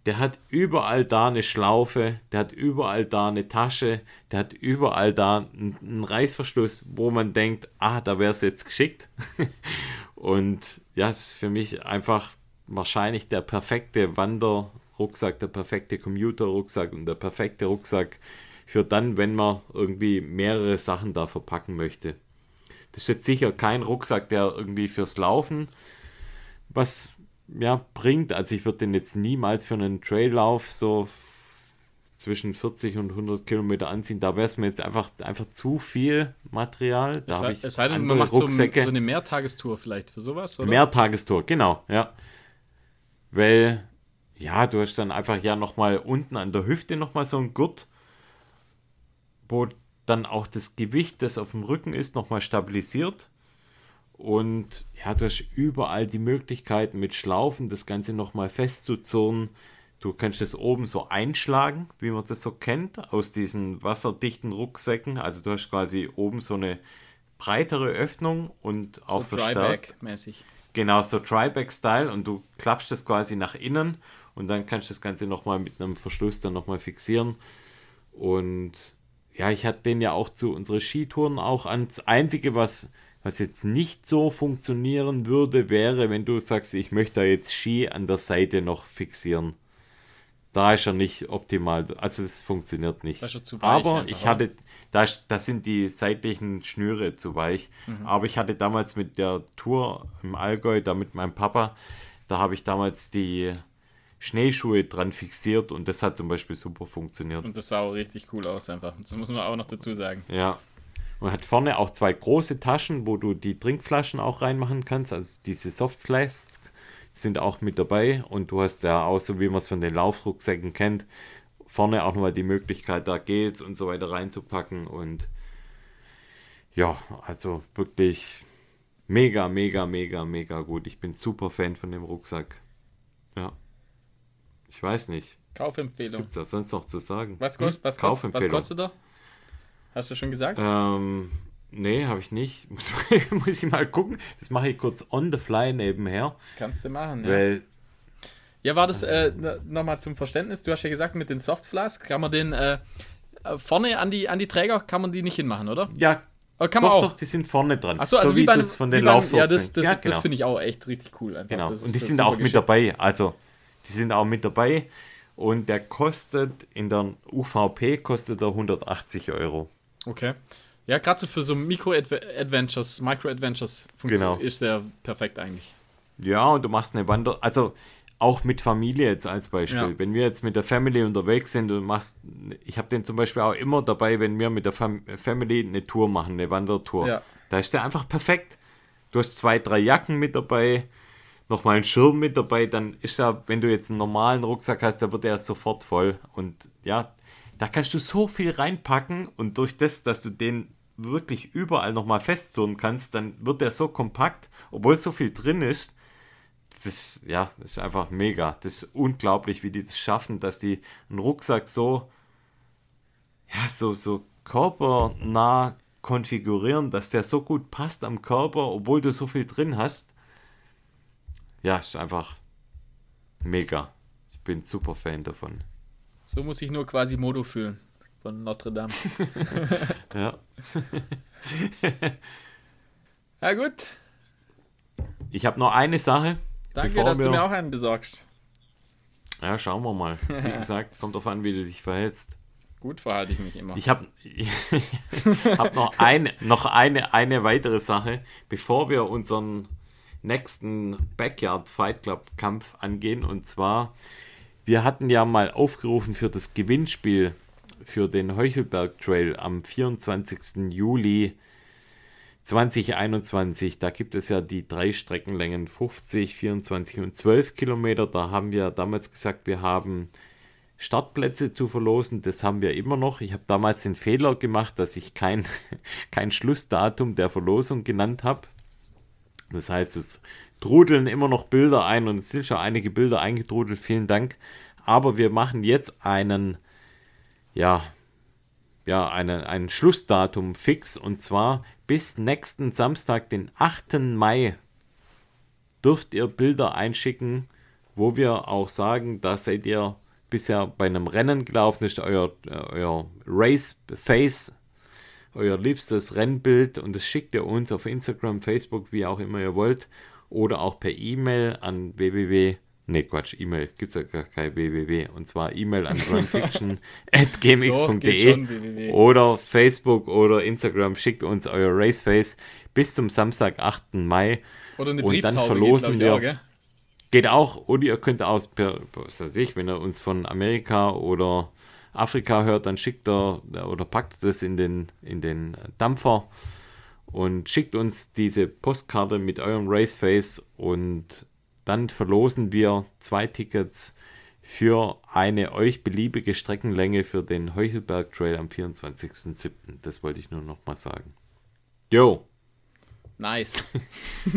der hat überall da eine Schlaufe, der hat überall da eine Tasche, der hat überall da einen, Reißverschluss, wo man denkt, ah, da wäre es jetzt geschickt. und ja, es ist für mich einfach wahrscheinlich der perfekte Wanderrucksack, der perfekte Commuter-Rucksack und der perfekte Rucksack für dann, wenn man irgendwie mehrere Sachen da verpacken möchte. Das ist jetzt sicher kein Rucksack, der irgendwie fürs Laufen was ja, bringt. Also ich würde den jetzt niemals für einen Traillauf so zwischen 40 und 100 Kilometer anziehen. Da wäre es mir jetzt einfach, einfach zu viel Material. Da es, ich es sei denn, man macht Rucksäcke. So, so eine Mehrtagestour vielleicht für sowas, oder? Mehrtagestour, genau, ja. Weil, ja, du hast dann einfach ja nochmal unten an der Hüfte nochmal so ein Gurt, wo dann auch das Gewicht, das auf dem Rücken ist, nochmal stabilisiert. Und ja, du hast überall die Möglichkeiten mit Schlaufen das Ganze nochmal festzuzurren. Du kannst das oben so einschlagen, wie man das so kennt, aus diesen wasserdichten Rucksäcken. Also du hast quasi oben so eine breitere Öffnung und auch so verstärkt. mäßig Genau, so Tryback-Style und du klappst das quasi nach innen und dann kannst du das Ganze nochmal mit einem Verschluss dann nochmal fixieren. Und ja, ich hatte den ja auch zu unseren Skitouren auch an. Das Einzige, was was jetzt nicht so funktionieren würde, wäre, wenn du sagst, ich möchte da jetzt Ski an der Seite noch fixieren. Da ist er nicht optimal. Also es funktioniert nicht. Aber ich hatte, da, da sind die seitlichen Schnüre zu weich. Mhm. Aber ich hatte damals mit der Tour im Allgäu, da mit meinem Papa, da habe ich damals die Schneeschuhe dran fixiert und das hat zum Beispiel super funktioniert. Und das sah auch richtig cool aus einfach. Das muss man auch noch dazu sagen. Ja, und hat vorne auch zwei große Taschen, wo du die Trinkflaschen auch reinmachen kannst. Also diese Softflasks sind auch mit dabei. Und du hast ja auch, so wie man es von den Laufrucksäcken kennt, vorne auch nochmal die Möglichkeit, da Gels und so weiter reinzupacken. Und ja, also wirklich mega, mega, mega, mega gut. Ich bin super Fan von dem Rucksack. Ja. Ich weiß nicht. Kaufempfehlung. Was gibt es da sonst noch zu sagen? Was, kost, hm? was, kost, was kostet er? Hast du schon gesagt? Ähm, nee, habe ich nicht. Muss, muss, ich mal gucken. Das mache ich kurz on the fly nebenher. Kannst du machen, ja. Weil, ja, war das äh, nochmal zum Verständnis? Du hast ja gesagt, mit den Softflask kann man den äh, vorne an die, an die Träger, kann man die nicht hinmachen, oder? Ja, oder kann man doch, auch. Doch, die sind vorne dran. Achso, also so wie, wie bei von den Laufsorten. Ja, das, das, ja, genau. das finde ich auch echt richtig cool. Einfach. Genau, und die sind auch mit dabei. Also, die sind auch mit dabei. Und der kostet in der UVP kostet er 180 Euro. Okay. Ja, gerade so für so Micro-Adventures, Micro-Adventures genau. ist der perfekt eigentlich. Ja, und du machst eine Wander... Also auch mit Familie jetzt als Beispiel. Ja. Wenn wir jetzt mit der Family unterwegs sind und machst... Ich habe den zum Beispiel auch immer dabei, wenn wir mit der Fam Family eine Tour machen, eine Wandertour. Ja. Da ist der einfach perfekt. Du hast zwei, drei Jacken mit dabei, nochmal einen Schirm mit dabei, dann ist er, wenn du jetzt einen normalen Rucksack hast, dann wird er sofort voll. Und ja, da kannst du so viel reinpacken und durch das, dass du den wirklich überall nochmal festzurren kannst, dann wird der so kompakt, obwohl so viel drin ist. Das, ja, das ist einfach mega. Das ist unglaublich, wie die das schaffen, dass die einen Rucksack so, ja, so, so körpernah konfigurieren, dass der so gut passt am Körper, obwohl du so viel drin hast. Ja, ist einfach mega. Ich bin super Fan davon. So muss ich nur quasi Modo fühlen von Notre Dame. ja. ja, gut. Ich habe noch eine Sache. Danke, dass du mir auch einen besorgst. Ja, schauen wir mal. Wie gesagt, kommt darauf an, wie du dich verhältst. Gut verhalte ich mich immer. Ich habe hab noch, eine, noch eine, eine weitere Sache, bevor wir unseren nächsten Backyard Fight Club Kampf angehen. Und zwar wir hatten ja mal aufgerufen für das Gewinnspiel für den Heuchelberg Trail am 24. Juli 2021. Da gibt es ja die drei Streckenlängen 50, 24 und 12 Kilometer. Da haben wir damals gesagt, wir haben Startplätze zu verlosen. Das haben wir immer noch. Ich habe damals den Fehler gemacht, dass ich kein, kein Schlussdatum der Verlosung genannt habe. Das heißt, es trudeln immer noch Bilder ein und es sind schon einige Bilder eingetrudelt. Vielen Dank. Aber wir machen jetzt einen, ja, ja, eine, ein Schlussdatum fix und zwar bis nächsten Samstag, den 8. Mai, dürft ihr Bilder einschicken, wo wir auch sagen, da seid ihr bisher bei einem Rennen gelaufen, ist euer, euer Race Face, euer liebstes Rennbild und das schickt ihr uns auf Instagram, Facebook, wie auch immer ihr wollt oder auch per E-Mail an www. Ne, Quatsch, E-Mail gibt es ja gar kein www. Und zwar E-Mail an runfiction.gmx.de oder Facebook oder Instagram. Schickt uns euer Raceface bis zum Samstag, 8. Mai. Oder eine und dann verlosen geht, wir. Auch, geht auch, oder ihr könnt aus, per, was weiß ich, wenn ihr uns von Amerika oder Afrika hört, dann schickt er oder packt das in den, in den Dampfer und schickt uns diese Postkarte mit eurem Raceface und dann verlosen wir zwei Tickets für eine euch beliebige Streckenlänge für den Heuchelberg Trail am 24.07. Das wollte ich nur noch mal sagen. Yo. Nice.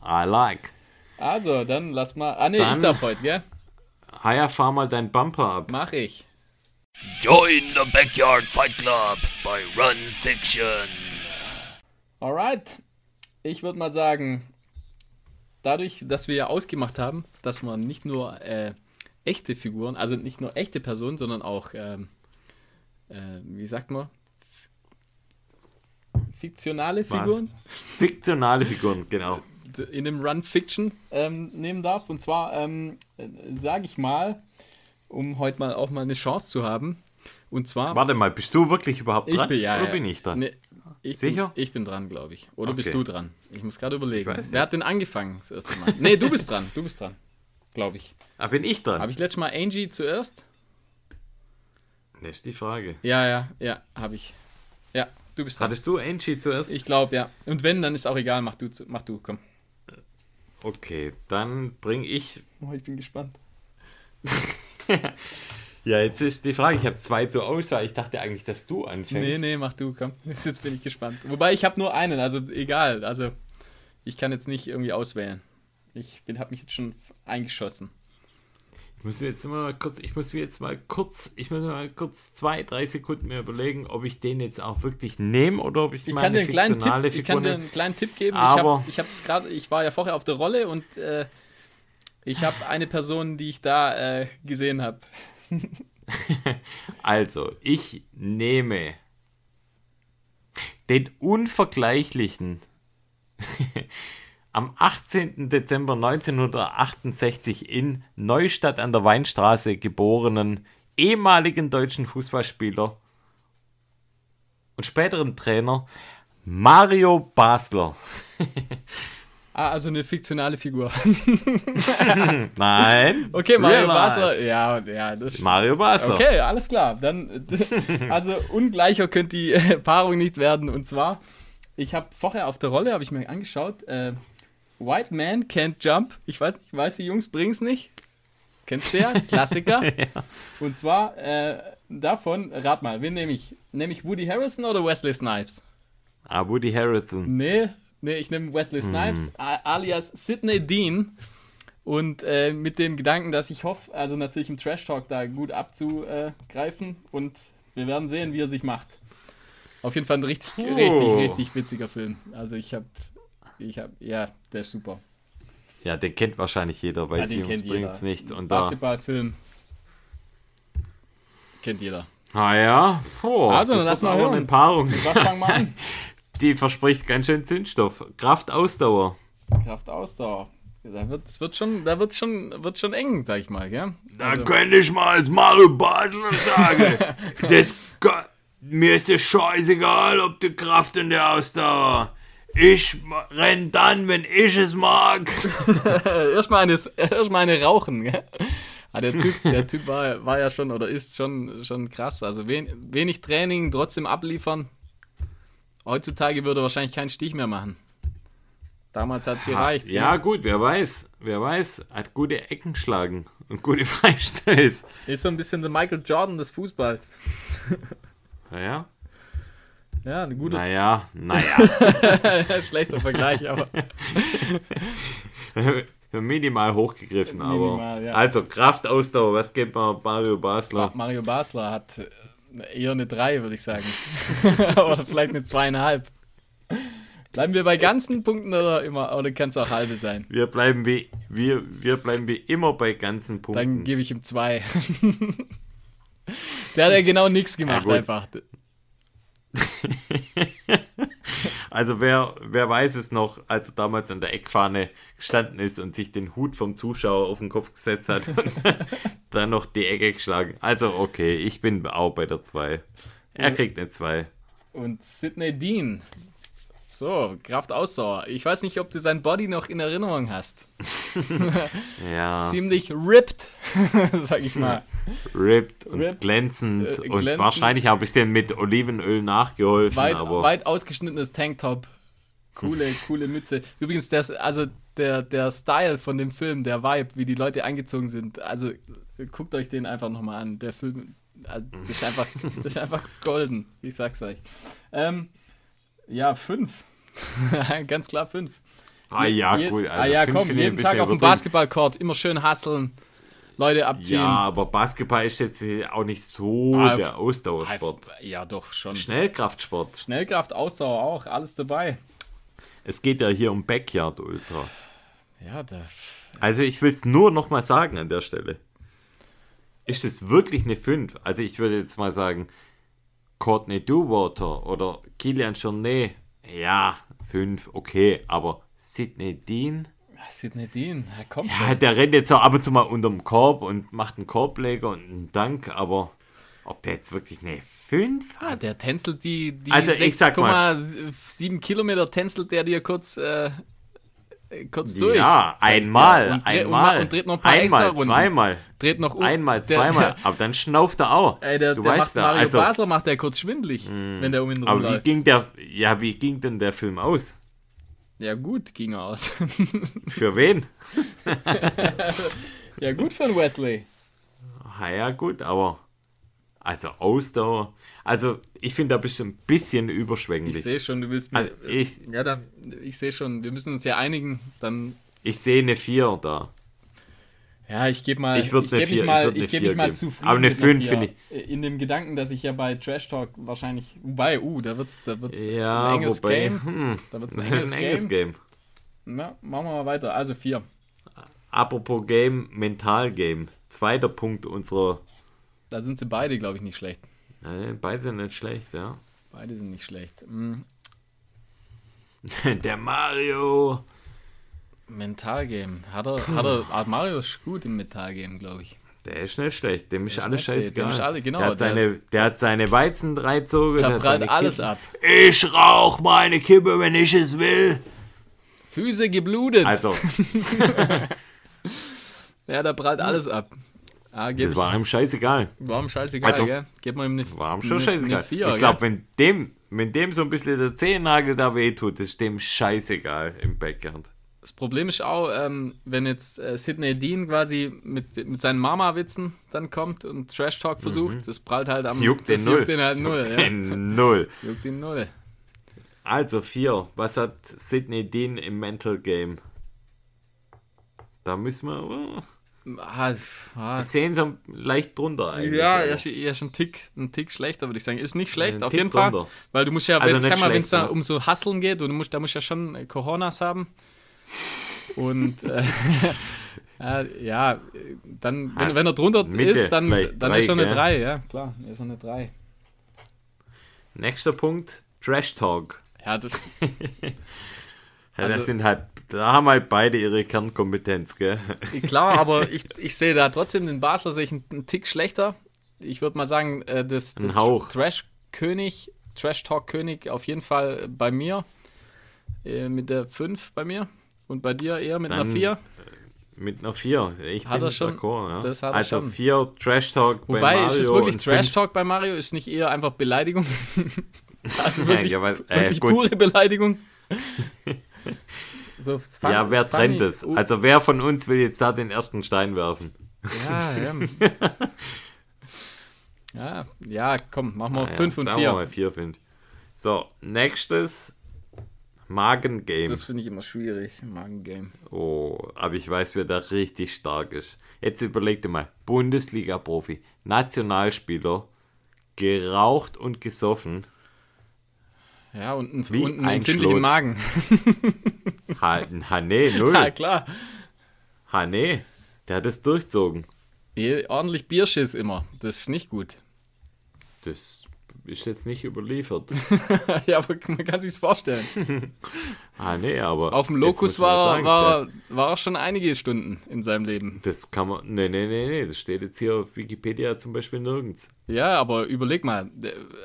I like. Also, dann lass mal. Ah, ne, ich darf heute, gell? Ja, fahr mal dein Bumper ab. Mach ich. Join the Backyard Fight Club by Run Fiction. Alright. Ich würde mal sagen, dadurch, dass wir ja ausgemacht haben, dass man nicht nur äh, echte Figuren, also nicht nur echte Personen, sondern auch, ähm, äh, wie sagt man, fiktionale Figuren? Was? Fiktionale Figuren, genau. In dem Run Fiction ähm, nehmen darf. Und zwar, ähm, sage ich mal, um heute mal auch mal eine Chance zu haben. Und zwar. Warte mal, bist du wirklich überhaupt dran? Ich bin, ja, oder ja. bin ich dran? Nee, ich Sicher? Bin, ich bin dran, glaube ich. Oder Okay. bist du dran? Ich muss gerade überlegen. Wer hat denn angefangen das erste Mal? nee, du bist dran. Du bist dran. Glaube ich. Ah, bin ich dran? Habe ich letztes Mal Angie zuerst? Das ist die Frage. Ja, ja, ja, habe ich. Ja, du bist dran. Hattest du Angie zuerst? Ich glaube, ja. Und wenn, dann ist auch egal. Mach du, mach du, komm. Okay, dann bringe ich. Oh, ich bin gespannt. Ja, jetzt ist die Frage. Ich habe zwei zur Auswahl. Ich dachte eigentlich, dass du anfängst. Nee, nee, mach du, komm. Jetzt bin ich gespannt. Wobei, ich habe nur einen, also egal. Also, ich kann jetzt nicht irgendwie auswählen. Ich habe mich jetzt schon eingeschossen. Ich muss mir jetzt mal kurz, ich muss mir jetzt mal kurz, ich muss mal kurz zwei, drei Sekunden mir überlegen, ob ich den jetzt auch wirklich nehme oder ob ich, Ich meine kann dir einen fiktionale Tipp, ich kann dir einen kleinen Tipp geben. Aber- ich habe hab das gerade, ich war ja vorher auf der Rolle und äh, ich habe eine Person, die ich da äh, gesehen habe. Also, ich nehme den unvergleichlichen am 18. Dezember 1968 in Neustadt an der Weinstraße geborenen ehemaligen deutschen Fußballspieler und späteren Trainer Mario Basler. Ah, also eine fiktionale Figur. Nein. Okay, Mario. Basler. Ja, ja, das Mario Basler. Okay, alles klar. Dann, also ungleicher könnte die Paarung nicht werden. Und zwar, ich habe vorher auf der Rolle, habe ich mir angeschaut, äh, White Man Can't Jump. Ich weiß nicht, weiß die Jungs bringen's nicht. Kennst du ja? Klassiker. Und zwar äh, davon, rat mal, wen nehme ich? Nehme ich Woody Harrison oder Wesley Snipes? Ah, Woody Harrison. Nee, nee, ich nehme Wesley Snipes, a- alias Sidney Dean. Und äh, mit dem Gedanken, dass ich hoffe, also natürlich im Trash Talk da gut abzugreifen. Und wir werden sehen, wie er sich macht. Auf jeden Fall ein richtig, Puh. richtig, richtig witziger Film. Also ich habe, ich habe, ja, der ist super. Ja, den kennt wahrscheinlich jeder, weil Ja, sie uns bringt es nicht. Und da. Basketballfilm. Kennt jeder. Ah ja, oh, Also, das lass mal hören. eine Paarung. Was fangen wir an? Die verspricht ganz schön Zündstoff. Kraft, Ausdauer. Kraft Ausdauer. Da wird es wird schon, da wird schon, wird schon eng, sag ich mal, gell? Da Also- könnte ich mal als Mario Basler sagen, das, mir ist es scheißegal, ob die Kraft und der Ausdauer. Ich renn dann, wenn ich es mag. Erstmal eine, erstmal eine rauchen, gell? Ah, der Typ, der typ war, war ja schon oder ist schon, schon krass. Also wen, wenig Training, trotzdem abliefern. Heutzutage würde er wahrscheinlich keinen Stich mehr machen. Damals hat es gereicht. Ja, gut, wer weiß. Wer weiß. Hat gute Ecken geschlagen und gute Freistöße. Ist so ein bisschen der Michael Jordan des Fußballs. Naja. Ja, eine gute, Naja, naja. schlechter Vergleich, aber Minimal hochgegriffen, aber. Minimal, ja. Also, Kraftausdauer, was gibt man Mario Basler? Mario Basler hat äh, eher eine 3, würde ich sagen. oder vielleicht eine zweieinhalb. Bleiben wir bei ganzen Punkten oder immer oder kann es auch halbe sein? Wir bleiben wie, wir, wir bleiben wie immer bei ganzen Dann Punkten. gebe ich ihm zwei. Der hat ja genau nichts gemacht gut. einfach. Also wer, wer weiß es noch, als er damals an der Eckfahne gestanden ist und sich den Hut vom Zuschauer auf den Kopf gesetzt hat und dann noch die Ecke geschlagen. Also okay, ich bin auch bei der 2. Er kriegt eine 2. Und Sidney Dean. So, Kraftausdauer. Ich weiß nicht, ob du sein Body noch in Erinnerung hast. Ja, Ziemlich ripped, sag ich mal. Ripped und Ripped, glänzend äh, und glänzend. wahrscheinlich auch ein bisschen mit Olivenöl nachgeholfen, Weit, aber weit ausgeschnittenes Tanktop. Coole, coole Mütze. Übrigens, das, also der, der Style von dem Film, der Vibe, wie die Leute angezogen sind, also guckt euch den einfach nochmal an. Der Film äh, das ist, einfach, das ist einfach golden, ich sag's euch. Ähm, ja, fünf. Ganz klar fünf. ah ja, cool. ah ja, komm, jeden Tag auf dem. Basketballcourt, immer schön hustlen, Leute abziehen. Ja, aber Basketball ist jetzt auch nicht so Ah, der Ausdauersport. Ja, doch, schon. Schnellkraftsport. Schnellkraft, Ausdauer auch, alles dabei. Es geht ja hier um Backyard Ultra. Ja, da, Also ich will es nur noch mal sagen an der Stelle. Ist es wirklich eine 5? Also ich würde jetzt mal sagen, Courtney Duwater oder Kilian Jornet, ja, 5, okay, aber Sidney Dean, Sidney Dean, ja, komm ja, schon. der rennt jetzt so ab und zu mal unterm Korb und macht einen Korbleger und einen Dank, aber ob der jetzt wirklich eine 5 Ah, hat? der tänzelt die, die Also, ich sag mal- 6,7 Kilometer tänzelt der dir kurz, äh, kurz durch. Ja, einmal, und, einmal, Und, dreht noch ein paar einmal, zweimal, Dreht noch um. einmal, Der- zweimal, aber dann schnauft er auch. Ey, der, du der weißt macht da, Mario also, Basler macht der kurz schwindlig, wenn der um ihn aber wie rumläuft. ging der, ja, wie ging denn der Film aus? Ja gut, ging aus. Für wen? ja gut für den Wesley. Ah, ja, gut, aber also Ausdauer. Also, ich finde, da bist du ein bisschen Ich überschwänglich. sehe schon, du willst mir... Also, ich, ja, da, ich sehe schon, wir müssen uns ja einigen, dann... ich sehe eine 4 da. Ja, ich gebe mal, Ich ich eine geb mich vier- mal, ich ich geb vier mich mal zufrieden. Aber eine mit fünf vier. finde ich- In dem Gedanken, dass ich ja bei Trash Talk wahrscheinlich, wobei, uh, da wird's, da wird's Ja, ein enges wobei, Game. hm, Da wird's das ein enges, ein enges Game. Game. Na, machen wir mal weiter. Also vier. Apropos Game, Mental-Game. Zweiter Punkt unserer. Da sind sie beide, glaube ich, nicht schlecht. Äh, beide sind nicht schlecht, ja. Beide sind nicht schlecht. Mm, Der Mario. Mentalgame. Hat er, hat er, hat Mario ist gut im Mentalgame, glaube ich. Der ist nicht schlecht, dem ist ist alles nicht scheißegal. ist alle- genau, der, hat der- seine, der hat seine Weizen drei Zogen. Da der prallt alles Kippen. ab. Ich rauch meine Kippe, wenn ich es will. Füße geblutet. Also, ja, da prallt alles ab. Ah, das war ihm scheißegal. war ihm scheißegal, Also, gell? Gib mal ihm eine, War ihm schon eine, scheißegal. Eine vier, ich glaube, wenn dem, wenn dem so ein bisschen der Zehennagel da wehtut, ist dem scheißegal im Backhand. Das Problem ist auch, ähm, wenn jetzt äh, Sidney Dean quasi mit, mit seinen Mama-Witzen dann kommt und Trash Talk versucht, das prallt halt am Mhm. Juckt den null. Juckt den halt null, Juckt ja. den null. Juckt den null. Also vier. Was hat Sidney Dean im Mental Game? Da müssen wir. Oh, Ah, ah, sehen sie leicht drunter eigentlich. ja, er ist, er ist ein Tick, ein Tick schlechter, würde ich sagen. Ist nicht schlecht, Ein auf Tick jeden Fall. drunter. Weil du musst ja, Also wenn, es da um so Hustlen geht, und du musst, da musst du ja schon Coronas haben. Und äh, ja, ja, äh, dann, wenn, wenn er drunter Mitte ist, dann, dann drei, ist er eine gell? 3, ja, klar, ist er eine 3. Nächster Punkt: Trash Talk. Ja, das, Also- das sind halt, da haben halt beide ihre Kernkompetenz, gell? Klar, aber ich, ich sehe da trotzdem den Basler sehe ich einen, einen Tick schlechter. Ich würde mal sagen, äh, das Hauch. Trash-König, Trash-Talk-König auf jeden Fall bei mir. Äh, mit der 5 bei mir. Und bei dir eher mit einer Dann 4. Mit einer 4. Ich Hat bin schon- d'accord, ja. das hat also schon. 4 Trash Talk bei Wobei, Mario ist es wirklich und fünf- Trash-Talk bei Mario? Ist nicht eher einfach Beleidigung? also wirklich, Ja, aber, äh, wirklich pure Beleidigung? so fun, Ja, wer trennt es? Uh, Also wer von uns will jetzt da den ersten Stein werfen? ja, ja. ja, ja, komm, machen wir Ah ja, 5 und sagen wir mal 4. 4, 5. So, nächstes Magengame. Das finde ich immer schwierig, Magengame. Oh, aber ich weiß, wer da richtig stark ist. Jetzt überleg dir mal, Bundesliga-Profi, Nationalspieler, geraucht und gesoffen. Ja, und, ein, Wie und einen ein empfindlichen. Magen. Ha, ha nee, null. ja, klar. Ha, nee, der hat es durchzogen. Eh, Ordentlich Bierschiss immer. Das ist nicht gut. Das ist jetzt nicht überliefert. ja, aber man kann sich's vorstellen. Ah, nee, aber. Auf dem Lokus war, sagen, war, der- war er schon einige Stunden in seinem Leben. Das kann man. Nee, nee, nee, nee. Das steht jetzt hier auf Wikipedia zum Beispiel nirgends. Ja, aber überleg mal,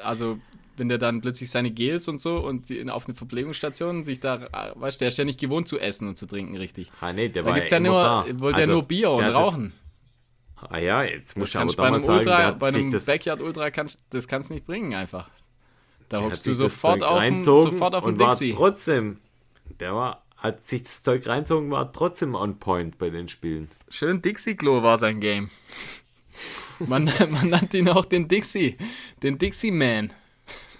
also wenn der dann plötzlich seine Gels und so und die in- auf eine Verpflegungsstation sich da, weißt du, der ist ja nicht gewohnt zu essen und zu trinken, richtig. Ah, nee, der Da war gibt's ja immer nur, da. wollte Also, ja nur Bier und Rauchen. Ah ja, jetzt muss ich aber kannst da bei mal einem sagen, Ultra, bei einem das, Backyard Ultra kannst, das kannst nicht bringen einfach. Da hockst du sofort auf, dem, reinzogen sofort auf dem und war Dixie. trotzdem, der war, hat sich das Zeug reinzogen, war trotzdem on point bei den Spielen. Schön Dixie-Klo war sein Game. Man, man nannte ihn auch den Dixie, den Dixie-Man.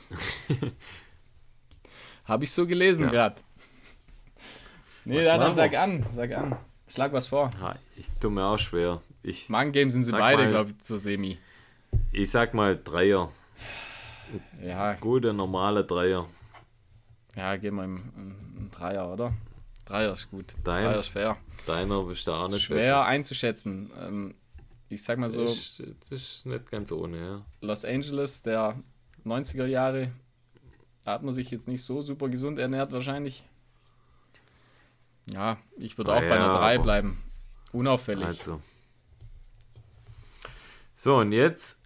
Habe ich so gelesen Ja. gerade. Nee, dann, sag an, sag an. Schlag was vor. Ja, ich tue mir auch schwer. Ich, Magen-Game sind sie beide, glaube ich, so semi. ich sag mal Dreier. Ja, Gute, normale Dreier. ja, gehen wir im, Dreier, oder? Dreier ist gut. Dein? Dreier ist schwer. Deiner ist da auch nicht Schwer einzuschätzen. Ähm, ich sag mal so, Das, ist, das ist nicht ganz ohne, ja. Los Angeles der 90er Jahre da hat man sich jetzt nicht so super gesund ernährt wahrscheinlich. Ja, ich würde Ah auch bei einer ja, 3 aber- bleiben. Unauffällig. Also. So, und jetzt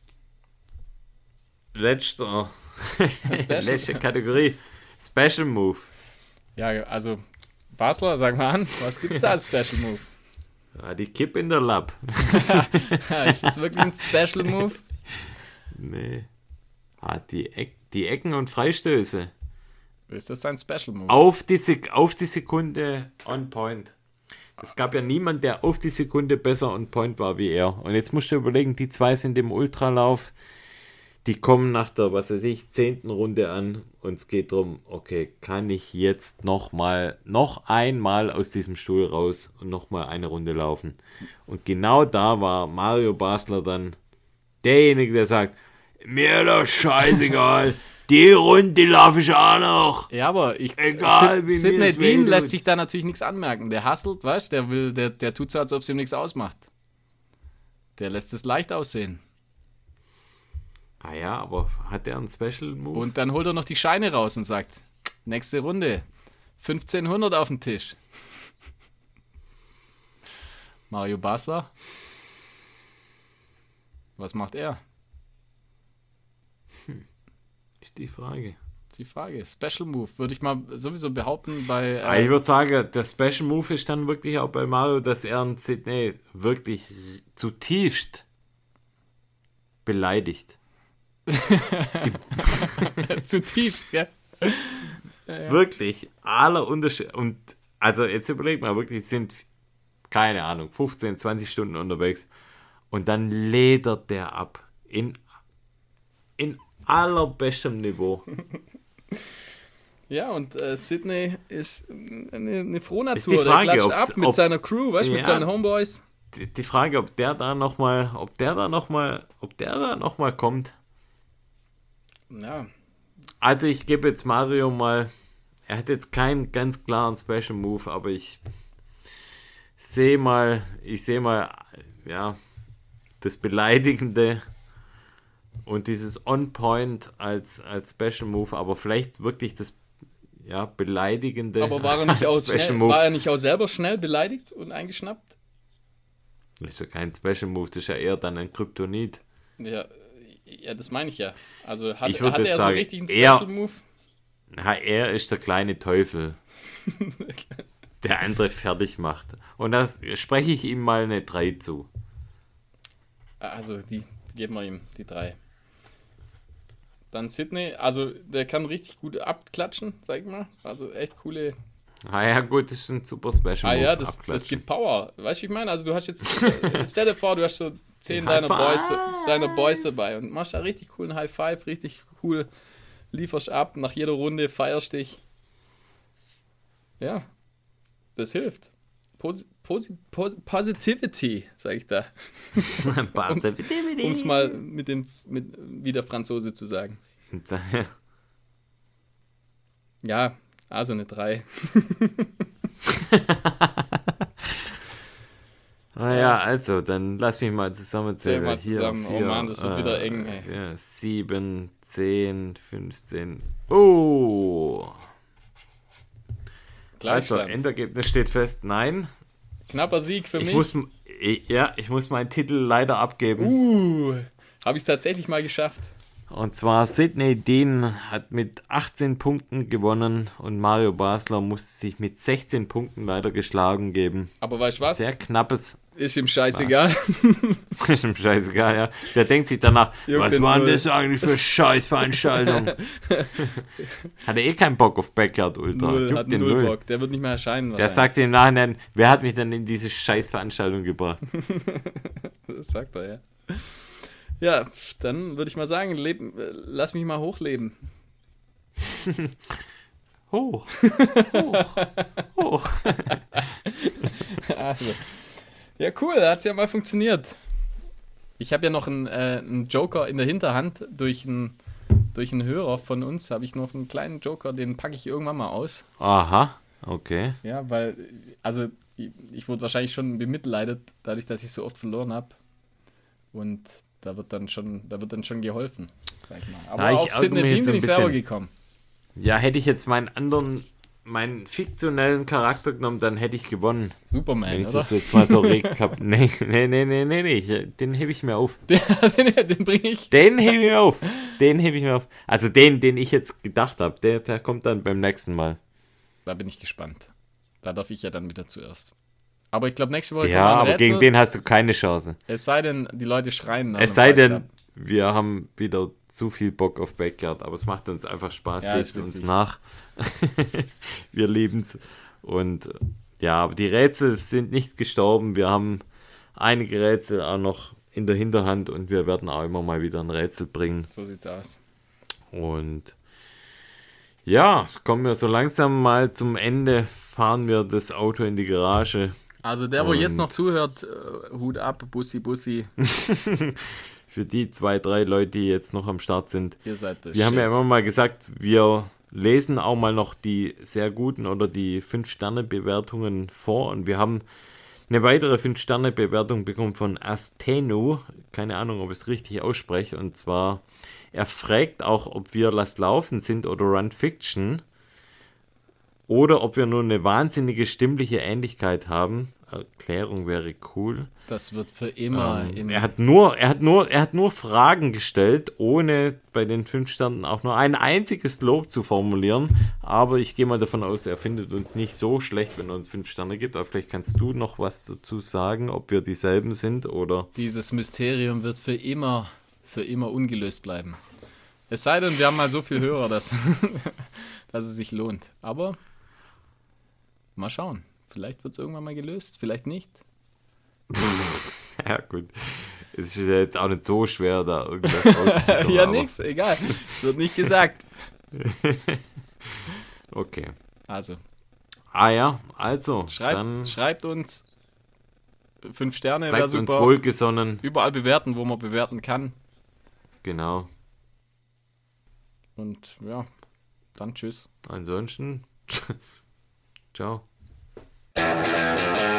letzter, letzte Kategorie. Special Move. Ja, also Basler, sag mal an, was gibt's da als Special Move? Ja, die Kipp in der Lab. ist das wirklich ein Special Move? Nee. Ah, die, Eck, die Ecken und Freistöße. Ist das ein Special Move? Auf die, Sek auf die Sekunde on point. Es gab ja niemand, der auf die Sekunde besser on point war wie er. Und jetzt musst du überlegen, die zwei sind im Ultralauf. Die kommen nach der, was weiß ich, zehnten Runde an und es geht darum, okay, kann ich jetzt noch mal, noch einmal aus diesem Stuhl raus und noch mal eine Runde laufen. Und genau da war Mario Basler dann derjenige, der sagt, mir doch scheißegal, die Runde die laufe ich auch noch. Ja, aber ich, Egal, wie mir Sidney Dean tut. lässt sich da natürlich nichts anmerken. Der hustelt, weißt der will, der, der tut so, als ob es ihm nichts ausmacht. Der lässt es leicht aussehen. Ah ja, aber hat er einen Special Move? Und dann holt er noch die Scheine raus und sagt, nächste Runde, 1500 auf den Tisch. Mario Basler. Was macht er? ist die Frage. Die Frage. Special Move, würde ich mal sowieso behaupten bei... Ah, ich Äh, würde sagen, der Special Move ist dann wirklich auch bei Mario, dass er einen Sydney wirklich zutiefst beleidigt. zutiefst, gell? Wirklich, aller Unterschied. Und also jetzt überleg mal, wirklich sind, keine Ahnung, 15, 20 Stunden unterwegs. Und dann ledert der ab. In, in allerbestem Niveau. Ja, und äh, Sydney ist eine, eine Frohnatur. Ist die Frage, der klatscht ob's- ab mit ob- seiner Crew, weißt du, mit Ja. seinen Homeboys. Die, die Frage, ob der da nochmal, ob der da nochmal, ob der da nochmal kommt. Ja, Also ich gebe jetzt Mario mal, er hat jetzt keinen ganz klaren Special Move, aber ich sehe mal, ich sehe mal, ja, das Beleidigende und dieses On-Point als, als Special Move, aber vielleicht wirklich das, ja, Beleidigende aber war er, nicht auch schnell, war er nicht auch selber schnell beleidigt und eingeschnappt? Das ist ja kein Special Move, das ist ja eher dann ein Kryptonit. Ja, ja das meine ich ja. Also hat, Ich hatte er so sagen, richtig einen er- Special Move? Ja, er ist der kleine Teufel, der andere fertig macht. Und da spreche ich ihm mal eine 3 zu. Also, die, die geben wir ihm, die drei. Dann Sydney, also der kann richtig gut abklatschen, sag ich mal. Also echt coole, Ah ja, gut, das ist ein super Special. Ah ja, das, das gibt Power. Weißt du, wie ich meine? Also du hast jetzt, jetzt stell dir vor, du hast so zehn deiner Boys, deiner Boys dabei und machst da richtig coolen High Five, richtig cool, lieferst ab, nach jeder Runde feierst dich. Ja, das hilft. Posi Posi Pos Positivity, sag ich da. Warte. Um es mal mit dem, mit, wie der Franzose zu sagen. Ja, also eine 3. Naja, also, dann lass mich mal zusammenzählen. Zähl mal Hier, zusammen. Oh Mann, das wird wieder eng, ey. Ja, 7, 10, 15. Oh! Also, Gleichstand. Endergebnis steht fest. Nein. Knapper Sieg für Ich mich. muss, ich- ja, ich muss meinen Titel leider abgeben. Uh, habe ich es tatsächlich mal geschafft. Und zwar Sidney Dean hat mit 18 Punkten gewonnen und Mario Basler musste sich mit 16 Punkten leider geschlagen geben. Aber weißt du was? Sehr knappes. Ist ihm scheißegal. Ist ihm scheißegal, ja. Der denkt sich danach, Juckt was den war null." denn das eigentlich für Scheißveranstaltung? Hatte eh keinen Bock auf Backyard Ultra. Null, hat den null null. Bock. Der wird nicht mehr erscheinen. Der sagt sich im Nachhinein, wer hat mich denn in diese Scheißveranstaltung gebracht? Das sagt er, ja. Ja, dann würde ich mal sagen, leben, lass mich mal hochleben. Hoch. Hoch. Hoch. Also. Ja, cool, da hat es ja mal funktioniert. Ich habe ja noch einen, äh, einen Joker in der Hinterhand durch einen, durch einen Hörer von uns. Habe ich noch einen kleinen Joker, den packe ich irgendwann mal aus. Aha, okay. Ja, weil, also ich, ich wurde wahrscheinlich schon bemitleidet, dadurch, dass ich so oft verloren habe. Und da wird dann schon, da wird dann schon geholfen, sag ich mal. Aber Ja, ich auf jetzt bin ein ich selber bisschen. gekommen. Ja, hätte ich jetzt meinen anderen, meinen fiktionellen Charakter genommen, dann hätte ich gewonnen. Wenn Superman, ich oder? das jetzt mal so recap. Nee, nee, nee, nee, nee, nee. Den hebe ich mir auf. den den bringe ich. Den hebe ich mir auf. Den hebe ich mir auf. Also den, den ich jetzt gedacht habe, der, der kommt dann beim nächsten Mal. Da bin ich gespannt. Da darf ich ja dann wieder zuerst. Aber ich glaube, nächste Woche Ja, aber Rätsel. gegen den hast du keine Chance. Es sei denn, die Leute schreien. nach Es sei denn, wir haben wieder zu viel Bock auf Backyard, aber es macht uns einfach Spaß. Ja, Seht uns nach. wir lieben es. Und ja, aber die Rätsel sind nicht gestorben. Wir haben einige Rätsel auch noch in der Hinterhand und wir werden auch immer mal wieder ein Rätsel bringen. So sieht's aus. Und ja, kommen wir so langsam mal zum Ende. Fahren wir das Auto in die Garage. Also der, wo jetzt noch zuhört, äh, Hut ab, Bussi, Bussi. Für die zwei, drei Leute, die jetzt noch am Start sind. Ihr seid das Wir haben ja Shit. immer mal gesagt, wir lesen auch mal noch die sehr guten oder die 5-Sterne-Bewertungen vor und wir haben eine weitere 5-Sterne-Bewertung bekommen von Astenu. Keine Ahnung, ob ich es richtig ausspreche. Und zwar, er fragt auch, ob wir Lass Laufen sind oder Run Fiction oder ob wir nur eine wahnsinnige stimmliche Ähnlichkeit haben. Erklärung wäre cool. Das wird für immer Ähm, er hat nur, er hat nur, er hat nur Fragen gestellt, ohne bei den fünf Sternen auch nur ein einziges Lob zu formulieren. Aber ich gehe mal davon aus, er findet uns nicht so schlecht, wenn er uns fünf Sterne gibt. Aber vielleicht kannst du noch was dazu sagen, ob wir dieselben sind oder. dieses Mysterium wird für immer, für immer ungelöst bleiben. Es sei denn, wir haben mal so viel Hörer, dass, dass es sich lohnt. Aber mal schauen. Vielleicht wird es irgendwann mal gelöst, vielleicht nicht. Ja, gut. Es ist ja jetzt auch nicht so schwer, da irgendwas auszumachen. ja, nix, egal. Es wird nicht gesagt. Okay. Also, Ah ja, also, schreibt, schreibt uns fünf Sterne, bleibt uns super. wohlgesonnen. Überall bewerten, wo man bewerten kann. Genau. Und ja, dann tschüss. Ansonsten, ciao. Música